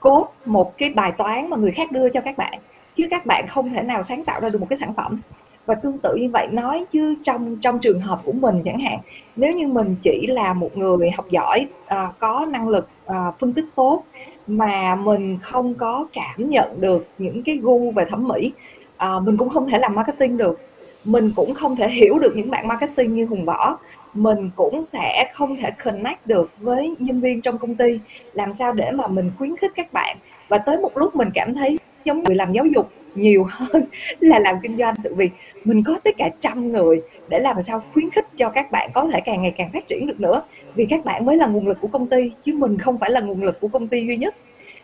cốt một cái bài toán mà người khác đưa cho các bạn chứ các bạn không thể nào sáng tạo ra được một cái sản phẩm. Và tương tự như vậy nói chứ trong trong trường hợp của mình chẳng hạn nếu như mình chỉ là một người học giỏi à, có năng lực à, phân tích tốt mà mình không có cảm nhận được những cái gu về thẩm mỹ à, mình cũng không thể làm marketing được. Mình cũng không thể hiểu được những bạn marketing như hùng võ. Mình cũng sẽ không thể connect được với nhân viên trong công ty. Làm sao để mà mình khuyến khích các bạn? Và tới một lúc mình cảm thấy giống người làm giáo dục nhiều hơn là làm kinh doanh. Tự vì mình có tất cả trăm người để làm sao khuyến khích cho các bạn có thể càng ngày càng phát triển được nữa. Vì các bạn mới là nguồn lực của công ty chứ mình không phải là nguồn lực của công ty duy nhất.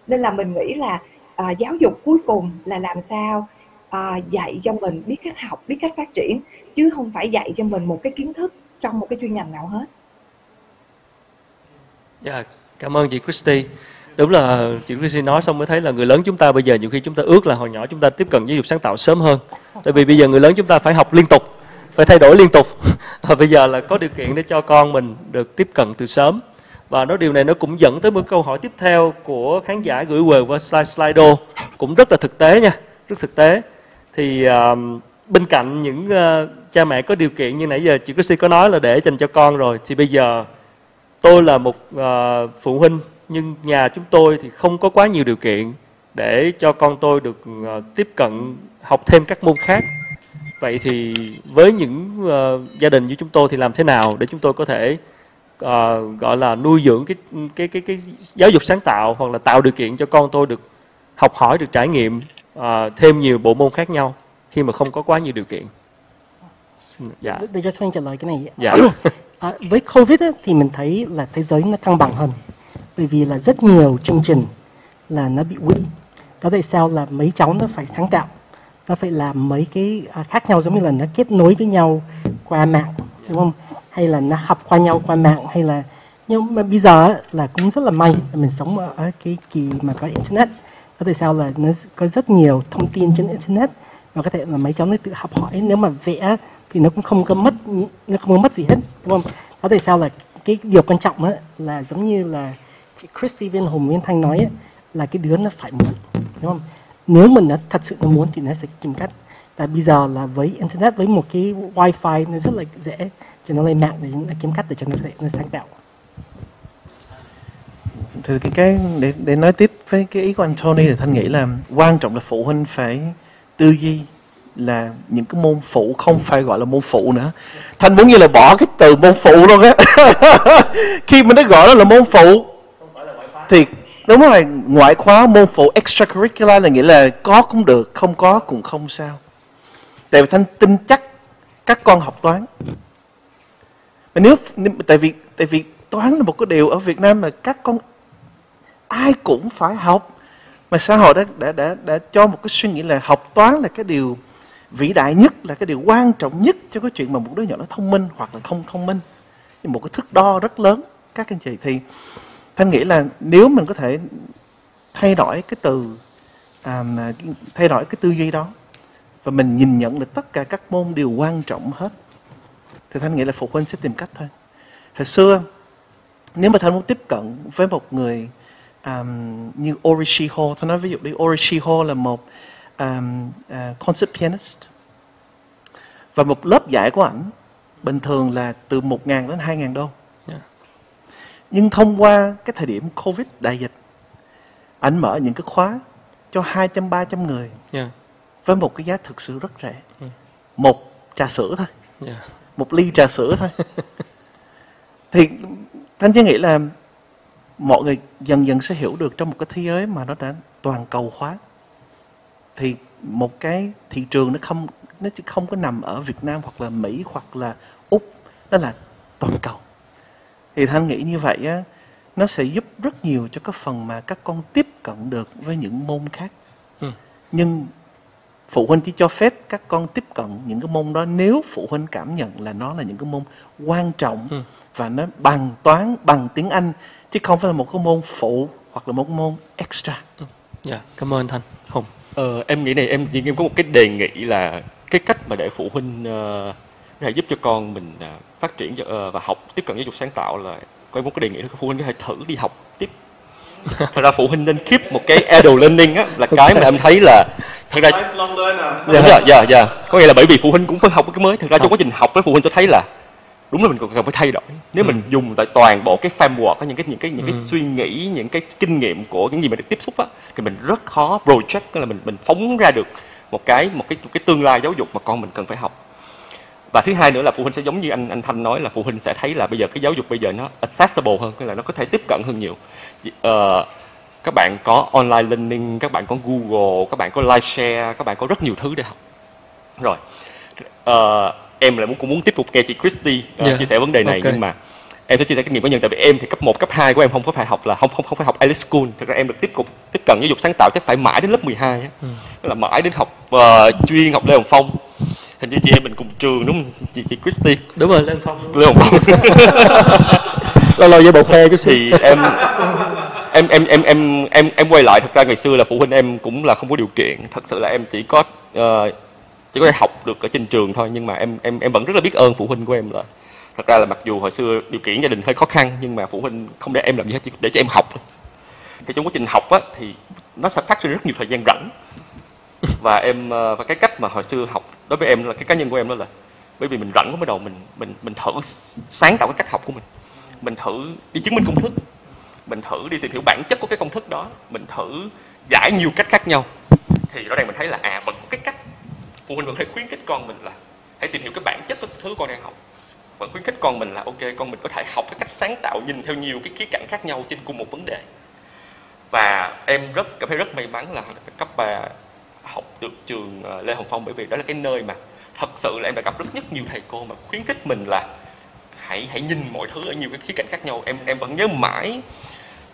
Nên là mình nghĩ là à, giáo dục cuối cùng là làm sao à, dạy cho mình biết cách học biết cách phát triển chứ không phải dạy cho mình một cái kiến thức trong một cái chuyên ngành nào hết. Dạ, yeah, cảm ơn chị Christy. Đúng là chị Christy nói xong mới thấy là người lớn chúng ta bây giờ nhiều khi chúng ta ước là hồi nhỏ chúng ta tiếp cận giáo dục sáng tạo sớm hơn. Tại vì bây giờ người lớn chúng ta phải học liên tục, phải thay đổi liên tục. Và bây giờ là có điều kiện để cho con mình được tiếp cận từ sớm. Và nó điều này nó cũng dẫn tới một câu hỏi tiếp theo của khán giả gửi về qua slide Slido cũng rất là thực tế nha, rất thực tế. Thì uh, bên cạnh những uh, cha mẹ có điều kiện như nãy giờ chị Chrissy có nói là để dành cho con rồi thì bây giờ tôi là một uh, phụ huynh nhưng nhà chúng tôi thì không có quá nhiều điều kiện để cho con tôi được uh, tiếp cận học thêm các môn khác. Vậy thì với những uh, gia đình như chúng tôi thì làm thế nào để chúng tôi có thể uh, gọi là nuôi dưỡng cái cái cái cái giáo dục sáng tạo hoặc là tạo điều kiện cho con tôi được học hỏi được trải nghiệm uh, thêm nhiều bộ môn khác nhau khi mà không có quá nhiều điều kiện? Dạ. Để cho anh trả lời cái này. Dạ. À, với covid ấy, thì mình thấy là thế giới nó thăng bằng hơn bởi vì là rất nhiều chương trình là nó bị quỹ đó tại sao là mấy cháu nó phải sáng tạo, nó phải làm mấy cái à, khác nhau giống như là nó kết nối với nhau qua mạng, đúng không? Hay là nó học qua nhau qua mạng, hay là, nhưng mà bây giờ là cũng rất là may là mình sống ở cái kỳ mà có internet. Đó tại sao là nó có rất nhiều thông tin trên internet và có thể là mấy cháu nó tự học hỏi, nếu mà vẽ thì nó cũng không có mất nó không có mất gì hết, đúng không? Đó tại sao là cái điều quan trọng đó là giống như là chị Christy Viên Hùng Viên Thanh nói ấy, là cái đứa nó phải muốn đúng không? Nếu mình nó thật sự nó muốn thì nó sẽ tìm cách. Và bây giờ là với internet với một cái wifi nó rất là dễ cho nó lên mạng để nó kiếm cách để cho nó thể nó sáng tạo. Thì cái cái để để nói tiếp với cái ý của anh Tony thì thanh nghĩ là quan trọng là phụ huynh phải tư duy là những cái môn phụ không phải gọi là môn phụ nữa. Thanh muốn như là bỏ cái từ môn phụ luôn á. Khi mình đã gọi nó là môn phụ thì đúng rồi, ngoại khóa, môn phụ, extracurricular là nghĩa là có cũng được, không có cũng không sao. Tại vì thanh tin chắc các con học toán. Mà nếu, tại vì tại vì toán là một cái điều ở Việt Nam mà các con ai cũng phải học. Mà xã hội đã đã đã đã cho một cái suy nghĩ là học toán là cái điều vĩ đại nhất, là cái điều quan trọng nhất cho cái chuyện mà một đứa nhỏ nó thông minh hoặc là không thông minh. Một cái thước đo rất lớn, các anh chị. Thì thanh nghĩ là nếu mình có thể thay đổi cái từ à, thay đổi cái tư duy đó và mình nhìn nhận được tất cả các môn đều quan trọng hết thì thanh nghĩ là phụ huynh sẽ tìm cách thôi hồi xưa nếu mà thanh muốn tiếp cận với một người um, như Orishi Ho thanh nói ví dụ đi Orishi Ho là một um, uh, concert pianist và một lớp dạy của ảnh bình thường là từ 1.000 đến 2.000 đô nhưng thông qua cái thời điểm Covid đại dịch ảnh mở những cái khóa cho 200 300 người yeah. với một cái giá thực sự rất rẻ yeah. một trà sữa thôi yeah. một ly trà sữa thôi thì thanh chỉ nghĩ là mọi người dần dần sẽ hiểu được trong một cái thế giới mà nó đã toàn cầu hóa thì một cái thị trường nó không nó chỉ không có nằm ở Việt Nam hoặc là Mỹ hoặc là Úc nó là toàn cầu thì thanh nghĩ như vậy á nó sẽ giúp rất nhiều cho cái phần mà các con tiếp cận được với những môn khác ừ. nhưng phụ huynh chỉ cho phép các con tiếp cận những cái môn đó nếu phụ huynh cảm nhận là nó là những cái môn quan trọng ừ. và nó bằng toán bằng tiếng Anh chứ không phải là một cái môn phụ hoặc là một môn extra. Dạ, yeah, cảm ơn Thanh. Hùng. Ờ, em nghĩ này em em có một cái đề nghị là cái cách mà để phụ huynh uh, có thể giúp cho con mình uh, phát triển uh, và học tiếp cận giáo dục sáng tạo là có em có cái đề nghị là phụ huynh có thể thử đi học tiếp. Thật ra phụ huynh nên keep một cái adult learning á là cái mà em thấy là thật ra đúng rồi dạ dạ có nghĩa là bởi vì phụ huynh cũng phải học cái mới. Thật ra trong quá trình học với phụ huynh sẽ thấy là đúng là mình cần phải thay đổi. Nếu mình dùng tại toàn bộ cái framework có những cái những cái những cái suy nghĩ những cái kinh nghiệm của những gì mình được tiếp xúc á thì mình rất khó project là mình mình phóng ra được một cái một cái một cái tương lai giáo dục mà con mình cần phải học và thứ hai nữa là phụ huynh sẽ giống như anh anh thanh nói là phụ huynh sẽ thấy là bây giờ cái giáo dục bây giờ nó accessible hơn tức là nó có thể tiếp cận hơn nhiều Ờ, các bạn có online learning các bạn có google các bạn có live share các bạn có rất nhiều thứ để học rồi Ờ, em lại muốn cũng muốn tiếp tục nghe chị Christy ờ, Dạ. chia sẻ vấn đề này Ok. nhưng mà em sẽ chia sẻ kinh nghiệm cá nhân tại vì em thì cấp 1, cấp 2 của em không có phải học là không không không phải học Alice School thực ra em được tiếp tục tiếp cận giáo dục sáng tạo chắc phải mãi đến lớp 12 á Ừ. là mãi đến học ờ, chuyên học Lê Hồng Phong hình như chị em mình cùng trường đúng không? Chị chị Christy. Đúng rồi lên phong Lê Hồng Phong lâu lâu với bộ khoe chút xíu. Thì em em em em em em em quay lại thật ra ngày xưa là phụ huynh em cũng là không có điều kiện. Thật sự là em chỉ có ờ, chỉ có thể học được ở trên trường thôi nhưng mà em em em vẫn rất là biết ơn phụ huynh của em là. Thật ra là mặc dù hồi xưa điều kiện gia đình hơi khó khăn nhưng mà phụ huynh không để em làm gì hết chỉ để cho em học thôi. Thì trong quá trình học á thì nó sẽ phát sinh rất nhiều thời gian rảnh và em ờ, và cái cách mà hồi xưa học đối với em là cái cá nhân của em đó là bởi vì mình rảnh quá đầu mình mình mình thử sáng tạo cái cách học của mình. Mình thử đi chứng minh công thức, mình thử đi tìm hiểu bản chất của cái công thức đó, mình thử giải nhiều cách khác nhau. Thì rõ ràng mình thấy là à vẫn có cái cách. Phụ huynh vẫn thể khuyến khích con mình là hãy tìm hiểu cái bản chất của thứ con đang học. Vẫn khuyến khích con mình là, ok, con mình có thể học cái cách sáng tạo nhìn theo nhiều cái khía cạnh khác nhau trên cùng một vấn đề. Và em rất cảm thấy rất may mắn là cấp bà học được trường ờ, Lê Hồng Phong bởi vì đó là cái nơi mà thật sự là em đã gặp rất rất nhiều thầy cô mà khuyến khích mình là hãy hãy nhìn mọi thứ ở nhiều cái khía cạnh khác nhau. Em em vẫn nhớ mãi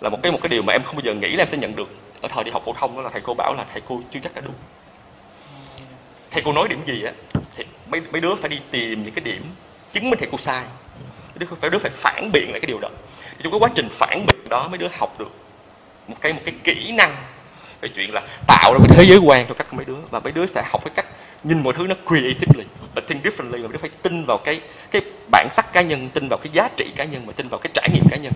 là một cái một cái điều mà em không bao giờ nghĩ là em sẽ nhận được ở thời đi học phổ thông đó là thầy cô bảo là thầy cô chưa chắc đã đúng. Thầy cô nói điểm gì á, thì mấy mấy đứa phải đi tìm những cái điểm chứng minh thầy cô sai. Đứa phải đứa phải phản biện lại cái điều đó. Thì trong cái quá trình phản biện đó, mấy đứa học được một cái một cái kỹ năng về chuyện là tạo ra cái thế giới quan cho các mấy đứa và mấy đứa sẽ học cái cách nhìn mọi thứ nó creatively và think differently và mấy đứa phải tin vào cái cái bản sắc cá nhân tin vào cái giá trị cá nhân và tin vào cái trải nghiệm cá nhân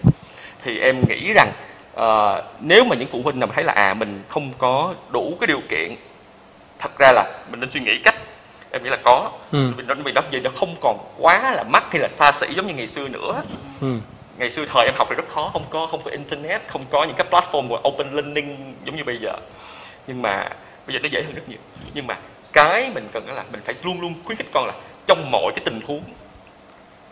thì em nghĩ rằng ờ, nếu mà những phụ huynh nào mà thấy là à mình không có đủ cái điều kiện thật ra là mình nên suy nghĩ cách em nghĩ là có Ừ. vì nó vì nó giờ nó không còn quá là mắc hay là xa xỉ giống như ngày xưa nữa Ừ. ngày xưa thời em học thì rất khó không có không có internet không có những cái platform của open learning giống như bây giờ nhưng mà bây giờ nó dễ hơn rất nhiều nhưng mà cái mình cần đó là mình phải luôn luôn khuyến khích con là trong mọi cái tình huống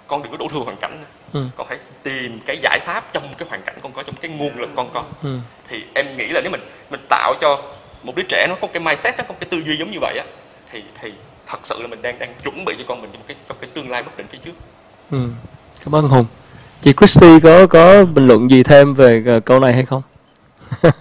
con đừng có đổ thừa hoàn cảnh Ừ. con phải tìm cái giải pháp trong cái hoàn cảnh con có trong cái nguồn lực con có Ừ. thì em nghĩ là nếu mình mình tạo cho một đứa trẻ nó có cái mindset nó có cái tư duy giống như vậy á thì thì thật sự là mình đang đang chuẩn bị cho con mình một cái trong cái tương lai bất định phía trước Ừ. Cảm ơn Hùng. Chị Christy có có bình luận gì thêm về ờ, câu này hay không?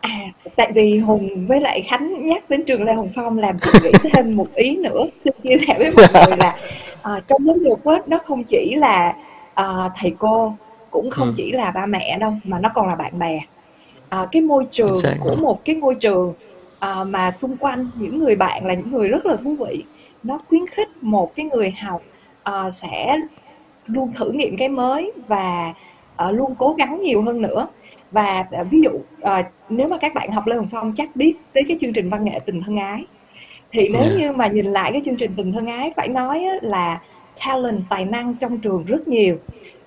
À, tại vì Hùng với lại Khánh nhắc đến trường Lê Hồng Phong làm chị nghĩ thêm một ý nữa xin chia sẻ với mọi người là à, trong giáo dục á, nó không chỉ là à, thầy cô cũng không Ừ. chỉ là ba mẹ đâu mà nó còn là bạn bè à, cái môi trường xác. của một cái ngôi trường à, mà xung quanh những người bạn là những người rất là thú vị nó khuyến khích một cái người học à, sẽ luôn thử nghiệm cái mới và à, luôn cố gắng nhiều hơn nữa. Và à, ví dụ à, nếu mà các bạn học Lê Hồng Phong chắc biết tới cái chương trình văn nghệ tình thân ái. Thì nếu Yeah. như mà nhìn lại cái chương trình tình thân ái phải nói là talent tài năng trong trường rất nhiều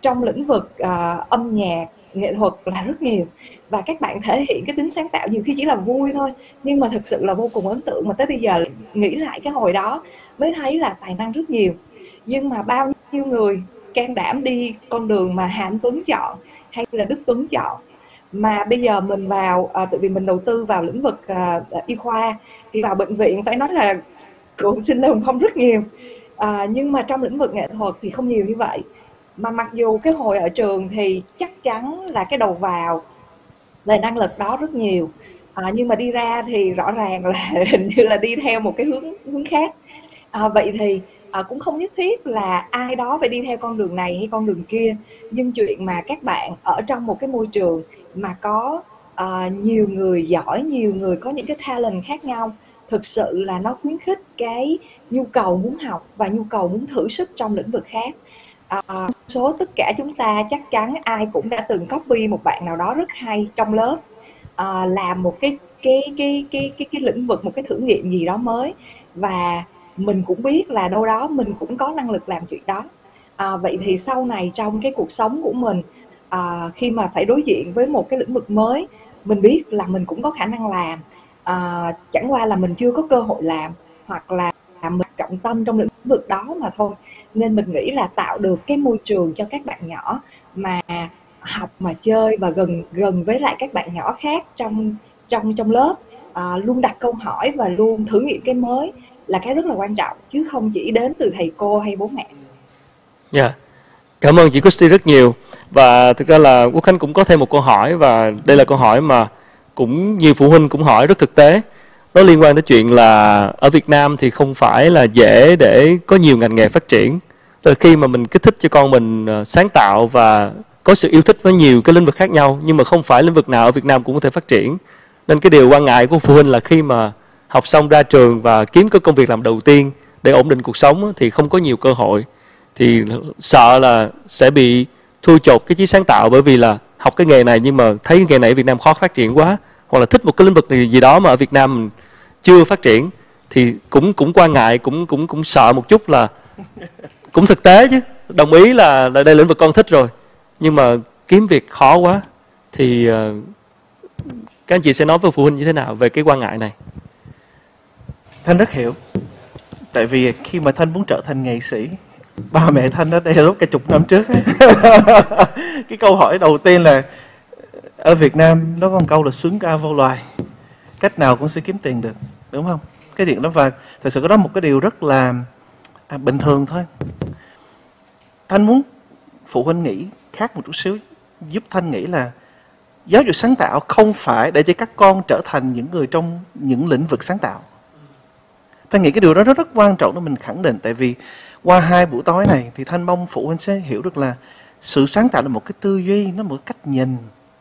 trong lĩnh vực à, âm nhạc nghệ thuật là rất nhiều. Và các bạn thể hiện cái tính sáng tạo nhiều khi chỉ là vui thôi nhưng mà thực sự là vô cùng ấn tượng mà tới bây giờ nghĩ lại cái hồi đó mới thấy là tài năng rất nhiều. Nhưng mà bao nhiêu người can đảm đi con đường mà Hà Tuấn chọn hay là Đức Tuấn chọn. Mà bây giờ mình vào à, tại vì mình đầu tư vào lĩnh vực à, y khoa thì vào bệnh viện phải nói là cũng sinh Lê không rất nhiều. À, nhưng mà trong lĩnh vực nghệ thuật thì không nhiều như vậy. Mà mặc dù cái hồi ở trường thì chắc chắn là cái đầu vào về năng lực đó rất nhiều. À, nhưng mà đi ra thì rõ ràng là hình như là đi theo một cái hướng hướng khác à, vậy thì à, cũng không nhất thiết là ai đó phải đi theo con đường này hay con đường kia nhưng chuyện mà các bạn ở trong một cái môi trường mà có à, nhiều người giỏi nhiều người có những cái talent khác nhau thực sự là nó khuyến khích cái nhu cầu muốn học và nhu cầu muốn thử sức trong lĩnh vực khác. À, số tất cả chúng ta chắc chắn ai cũng đã từng copy một bạn nào đó rất hay trong lớp à, làm một cái cái cái cái cái cái lĩnh vực một cái thử nghiệm gì đó mới. Và mình cũng biết là đâu đó mình cũng có năng lực làm chuyện đó. À, vậy thì sau này trong cái cuộc sống của mình à, khi mà phải đối diện với một cái lĩnh vực mới mình biết là mình cũng có khả năng làm. À, chẳng qua là mình chưa có cơ hội làm hoặc là mình trọng tâm trong lĩnh vực đó mà thôi. Nên mình nghĩ là tạo được cái môi trường cho các bạn nhỏ mà học mà chơi và gần gần với lại các bạn nhỏ khác trong trong trong lớp. À, luôn đặt câu hỏi và luôn thử nghiệm cái mới là cái rất là quan trọng, chứ không chỉ đến từ thầy cô hay bố mẹ. Dạ. Yeah. Cảm ơn chị Christy rất nhiều. Và thực ra là Quốc Khánh cũng có thêm một câu hỏi và đây là câu hỏi mà cũng nhiều phụ huynh cũng hỏi rất thực tế. Nó liên quan đến chuyện là ở Việt Nam thì không phải là dễ để có nhiều ngành nghề phát triển. Từ khi mà mình kích thích cho con mình ờ, sáng tạo và có sự yêu thích với nhiều cái lĩnh vực khác nhau, nhưng mà không phải lĩnh vực nào ở Việt Nam cũng có thể phát triển. Nên cái điều quan ngại của phụ huynh là khi mà học xong ra trường và kiếm cái công việc làm đầu tiên để ổn định cuộc sống thì không có nhiều cơ hội. Thì sợ là sẽ bị thu chột cái trí sáng tạo bởi vì là học cái nghề này nhưng mà thấy cái nghề này ở Việt Nam khó phát triển quá hoặc là thích một cái lĩnh vực gì đó mà ở Việt Nam mình chưa phát triển thì cũng cũng quan ngại cũng cũng cũng sợ một chút là cũng thực tế chứ đồng ý là, là đây là lĩnh vực con thích rồi nhưng mà kiếm việc khó quá. Thì uh, các anh chị sẽ nói với phụ huynh như thế nào về cái quan ngại này? Thanh rất hiểu. Tại vì khi mà thanh muốn trở thành nghệ sĩ ba mẹ thanh ở đây lúc cả chục năm trước. Cái câu hỏi đầu tiên là ở Việt Nam nó có một câu là sướng ca vô loài cách nào cũng sẽ kiếm tiền được đúng không? Cái chuyện đó và thật sự có đó một cái điều rất là à, bình thường thôi. Thanh muốn phụ huynh nghĩ khác một chút xíu giúp thanh nghĩ là giáo dục sáng tạo không phải để cho các con trở thành những người trong những lĩnh vực sáng tạo ta nghĩ cái điều đó rất rất quan trọng để mình khẳng định. Tại vì qua hai buổi tối này thì thanh mong phụ huynh sẽ hiểu được là sự sáng tạo là một cái tư duy, nó một cách nhìn.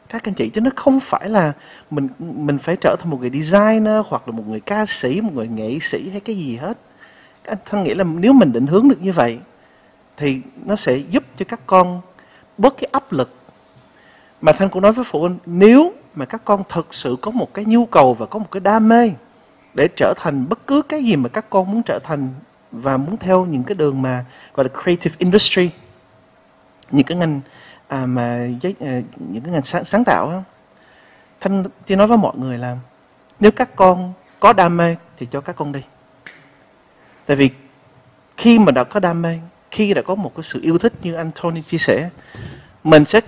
Các anh chị, chứ nó không phải là mình mình phải trở thành một người designer hoặc là một người ca sĩ, một người nghệ sĩ hay cái gì hết. Anh, thanh nghĩ là nếu mình định hướng được như vậy thì nó sẽ giúp cho các con bớt cái áp lực. Mà thanh cũng nói với phụ huynh, nếu mà các con thực sự có một cái nhu cầu và có một cái đam mê để trở thành bất cứ cái gì mà các con muốn trở thành và muốn theo những cái đường mà gọi là creative industry. Những cái ngành à, mà à, những cái ngành sáng, sáng tạo á. Thanh chỉ nói với mọi người là nếu các con có đam mê thì cho các con đi. Tại vì khi mà đã có đam mê khi đã có một cái sự yêu thích như anh Tony chia sẻ mình sẽ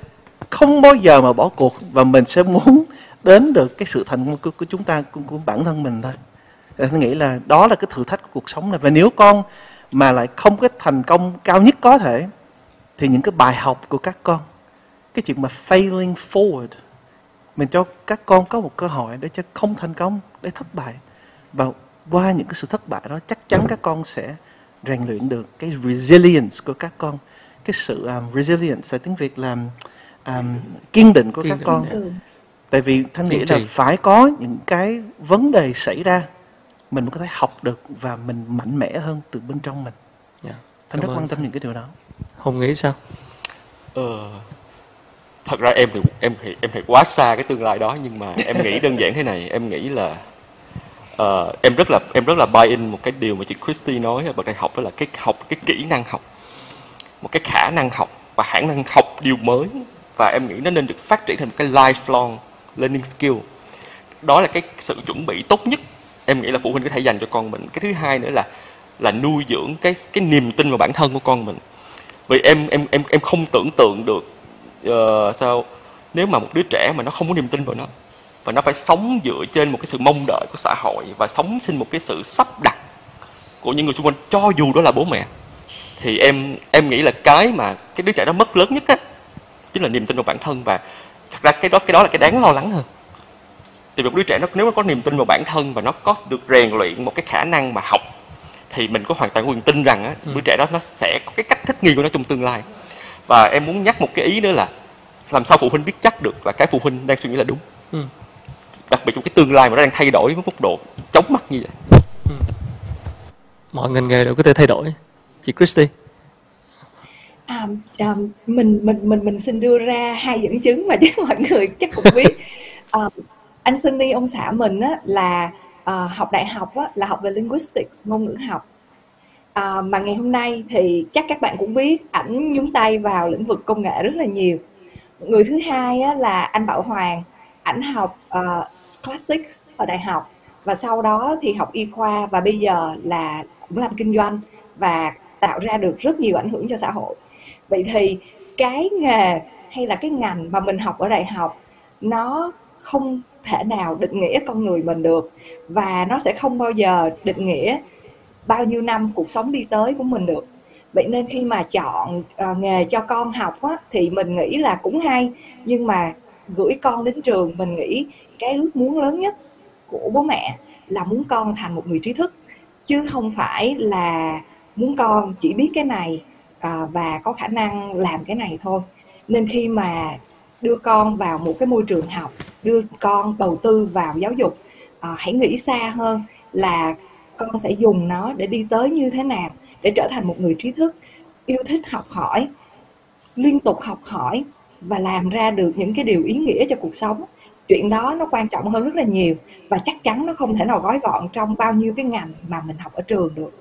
không bao giờ mà bỏ cuộc và mình sẽ muốn đến được cái sự thành công của, của chúng ta của, của bản thân mình thôi tôi nghĩ là đó là cái thử thách của cuộc sống này. Và nếu con mà lại không có thành công cao nhất có thể thì những cái bài học của các con cái chuyện mà failing forward mình cho các con có một cơ hội để cho không thành công để thất bại. Và qua những cái sự thất bại đó chắc chắn các con sẽ rèn luyện được cái resilience của các con. Cái sự um, resilience là tiếng việt là um, kiên định của kiên các định con. ừ. tại vì thanh nghĩ là phải có những cái vấn đề xảy ra mình mới có thể học được và mình mạnh mẽ hơn từ bên trong mình yeah. Dạ. thanh rất quan tâm những cái điều đó không nghĩ sao ờ, thật ra em thì em thì em thì quá xa cái tương lai đó nhưng mà em nghĩ đơn giản thế này em nghĩ là uh, em rất là em rất là buy in một cái điều mà chị Christy nói ở bậc đại học đó là cái học cái kỹ năng học một cái khả năng học và khả năng học điều mới và em nghĩ nó nên được phát triển thành một cái lifelong learning skill đó là cái sự chuẩn bị tốt nhất em nghĩ là phụ huynh có thể dành cho con mình. Cái thứ hai nữa là là nuôi dưỡng cái cái niềm tin vào bản thân của con mình. Vì em em em em không tưởng tượng được uh, sao nếu mà một đứa trẻ mà nó không có niềm tin vào nó và nó phải sống dựa trên một cái sự mong đợi của xã hội và sống trên một cái sự sắp đặt của những người xung quanh cho dù đó là bố mẹ thì em em nghĩ là cái mà cái đứa trẻ nó mất lớn nhất á chính là niềm tin vào bản thân. Và thật ra cái đó cái đó là cái đáng lo lắng hơn thì một đứa trẻ nó nếu nó có niềm tin vào bản thân và nó có được rèn luyện một cái khả năng mà học thì mình có hoàn toàn quyền tin rằng á, ừ. đứa trẻ đó nó sẽ có cái cách thích nghi của nó trong tương lai và em muốn nhắc một cái ý nữa là làm sao phụ huynh biết chắc được là cái phụ huynh đang suy nghĩ là đúng ừ. đặc biệt trong cái tương lai mà nó đang thay đổi với mức độ chóng mặt như vậy ừ. mọi ngành nghề đều có thể thay đổi chị Christy À, à, mình mình mình mình xin đưa ra hai dẫn chứng mà chắc mọi người chắc cũng biết à, anh Sunny ông xã mình á, là uh, học đại học á, là học về linguistics ngôn ngữ học. À, mà ngày hôm nay thì chắc các bạn cũng biết ảnh nhúng tay vào lĩnh vực công nghệ rất là nhiều. Người thứ hai á, là anh Bảo Hoàng. Ảnh học uh, classics ở đại học và sau đó thì học y khoa và bây giờ là cũng làm kinh doanh và tạo ra được rất nhiều ảnh hưởng cho xã hội. Vậy thì cái nghề hay là cái ngành mà mình học ở đại học nó không thể nào định nghĩa con người mình được. Và nó sẽ không bao giờ định nghĩa bao nhiêu năm cuộc sống đi tới của mình được. Vậy nên khi mà chọn uh, nghề cho con học á, thì mình nghĩ là cũng hay. Nhưng mà gửi con đến trường mình nghĩ cái ước muốn lớn nhất của bố mẹ là muốn con thành một người trí thức. Chứ không phải là muốn con chỉ biết cái này uh, và có khả năng làm cái này thôi. Nên khi mà đưa con vào một cái môi trường học đưa con đầu tư vào giáo dục à, hãy nghĩ xa hơn là con sẽ dùng nó để đi tới như thế nào để trở thành một người trí thức yêu thích học hỏi liên tục học hỏi và làm ra được những cái điều ý nghĩa cho cuộc sống chuyện đó nó quan trọng hơn rất là nhiều và chắc chắn nó không thể nào gói gọn trong bao nhiêu cái ngành mà mình học ở trường được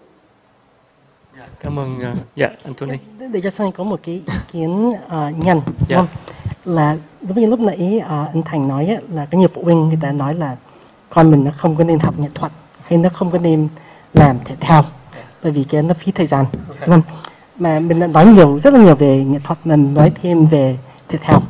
Dạ, cảm ơn uh, dạ Anthony để, để cho Sunny có một cái ý kiến uh, nhanh dạ. không? Là giống như lúc nãy uh, anh Thành nói á, là có nhiều phụ huynh người ta nói là con mình nó không có nên học nghệ thuật hay nó không có nên làm thể thao bởi vì cái nó phí thời gian. Đúng không mà mình đã nói nhiều rất là nhiều về nghệ thuật mình nói thêm về thể thao.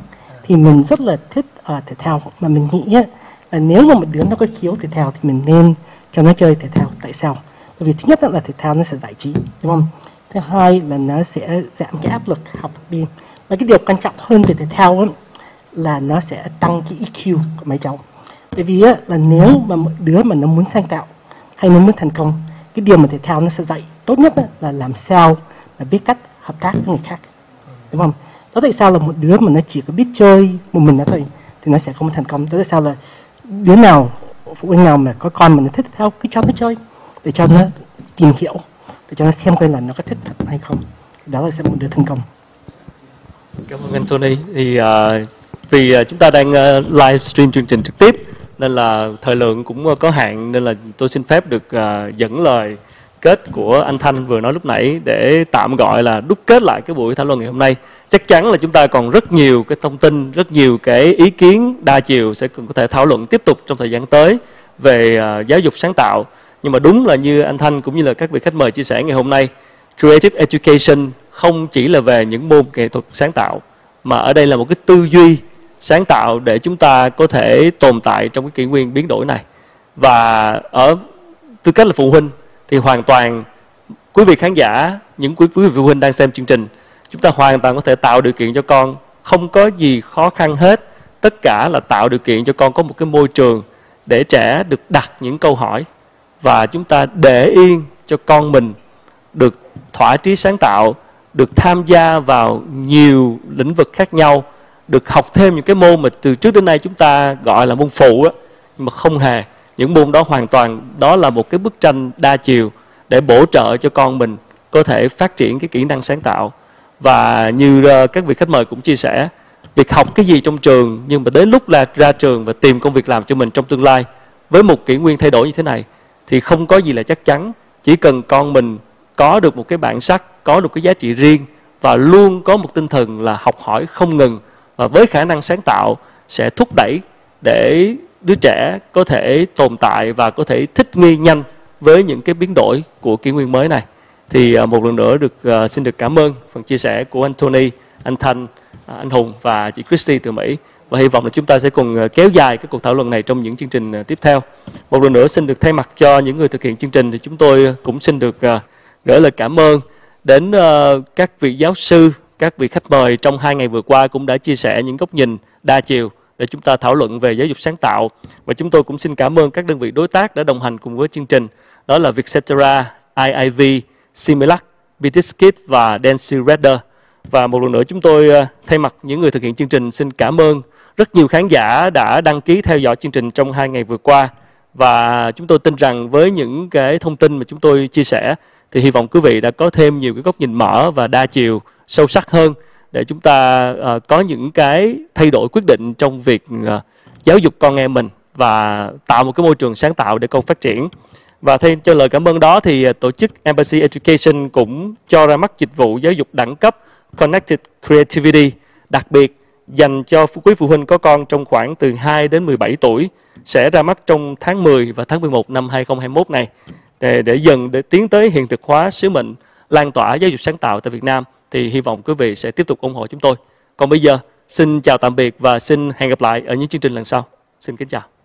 Thì mình rất là thích ở uh, thể thao. Mà mình nghĩ á, là nếu mà một đứa nó có khiếu thể thao thì mình nên cho nó chơi thể thao. Tại sao? Bởi vì thứ nhất là thể thao nó sẽ giải trí đúng không? Thứ hai là nó sẽ giảm cái áp lực học đi và cái điều quan trọng hơn về thể thao ấy, là nó sẽ tăng cái EQ của mấy cháu. Bởi vì ấy, là nếu mà một đứa mà nó muốn sáng tạo hay nó muốn thành công cái điều mà thể thao nó sẽ dạy tốt nhất là làm sao là biết cách hợp tác với người khác. Đúng không? Đó tại sao là một đứa mà nó chỉ có biết chơi một mình nó thôi thì nó sẽ không thành công. Đó tại sao là đứa nào phụ huynh nào mà có con mà nó thích thể thao cứ cho nó chơi để cho nó tìm hiểu để cho nó xem coi là nó có thích thật hay không. Đó là sẽ một đứa thành công cảm ơn anh Tony thì uh, vì uh, chúng ta đang à, uh, livestream chương trình trực tiếp nên là thời lượng cũng có hạn nên là tôi xin phép được uh, dẫn lời kết của anh Thanh vừa nói lúc nãy để tạm gọi là đúc kết lại cái buổi thảo luận ngày hôm nay. Chắc chắn là chúng ta còn rất nhiều cái thông tin, rất nhiều cái ý kiến đa chiều sẽ có thể thảo luận tiếp tục trong thời gian tới về uh, giáo dục sáng tạo nhưng mà đúng là như anh Thanh cũng như là các vị khách mời chia sẻ ngày hôm nay creative education không chỉ là về những môn nghệ thuật sáng tạo mà ở đây là một cái tư duy sáng tạo để chúng ta có thể tồn tại trong cái kỷ nguyên biến đổi này. Và ở tư cách là phụ huynh thì hoàn toàn quý vị khán giả những quý, quý vị phụ huynh đang xem chương trình chúng ta hoàn toàn có thể tạo điều kiện cho con không có gì khó khăn hết. Tất cả là tạo điều kiện cho con có một cái môi trường để trẻ được đặt những câu hỏi và chúng ta để yên cho con mình được thỏa trí sáng tạo được tham gia vào nhiều lĩnh vực khác nhau, được học thêm những cái môn mà từ trước đến nay chúng ta gọi là môn phụ á, nhưng mà không hề. Những môn đó hoàn toàn, đó là một cái bức tranh đa chiều để bổ trợ cho con mình có thể phát triển cái kỹ năng sáng tạo. Và như ờ, các vị khách mời cũng chia sẻ, việc học cái gì trong trường nhưng mà đến lúc là ra trường và tìm công việc làm cho mình trong tương lai với một kỷ nguyên thay đổi như thế này thì không có gì là chắc chắn. Chỉ cần con mình có được một cái bản sắc có được cái giá trị riêng và luôn có một tinh thần là học hỏi không ngừng và với khả năng sáng tạo sẽ thúc đẩy để đứa trẻ có thể tồn tại và có thể thích nghi nhanh với những cái biến đổi của kỷ nguyên mới này thì à, một lần nữa được à, xin được cảm ơn phần chia sẻ của anh Tony, anh Thanh, à, anh Hùng và chị Christy từ Mỹ và hy vọng là chúng ta sẽ cùng kéo dài cái cuộc thảo luận này trong những chương trình tiếp theo. Một lần nữa xin được thay mặt cho những người thực hiện chương trình thì chúng tôi cũng xin được gửi lời cảm ơn đến ờ, các vị giáo sư, các vị khách mời trong hai ngày vừa qua cũng đã chia sẻ những góc nhìn đa chiều để chúng ta thảo luận về giáo dục sáng tạo. Và chúng tôi cũng xin cảm ơn các đơn vị đối tác đã đồng hành cùng với chương trình. Đó là Vietcetera, IIV, Similac, Bitiskit và Dancy Redder. Và một lần nữa chúng tôi ờ, thay mặt những người thực hiện chương trình xin cảm ơn Rất nhiều khán giả đã đăng ký theo dõi chương trình trong hai ngày vừa qua và chúng tôi tin rằng với những cái thông tin mà chúng tôi chia sẻ thì hy vọng quý vị đã có thêm nhiều cái góc nhìn mở và đa chiều sâu sắc hơn để chúng ta uh, có những cái thay đổi quyết định trong việc uh, giáo dục con em mình và tạo một cái môi trường sáng tạo để con phát triển. Và thêm cho lời cảm ơn đó thì uh, tổ chức Embassy Education cũng cho ra mắt dịch vụ giáo dục đẳng cấp Connected Creativity đặc biệt dành cho quý phụ huynh có con trong khoảng từ 2 đến 17 tuổi sẽ ra mắt trong tháng 10 và tháng 11 năm 2021 này để, để dần để tiến tới hiện thực hóa sứ mệnh lan tỏa giáo dục sáng tạo tại Việt Nam thì hy vọng quý vị sẽ tiếp tục ủng hộ chúng tôi. Còn bây giờ, xin chào tạm biệt và xin hẹn gặp lại ở những chương trình lần sau. Xin kính chào.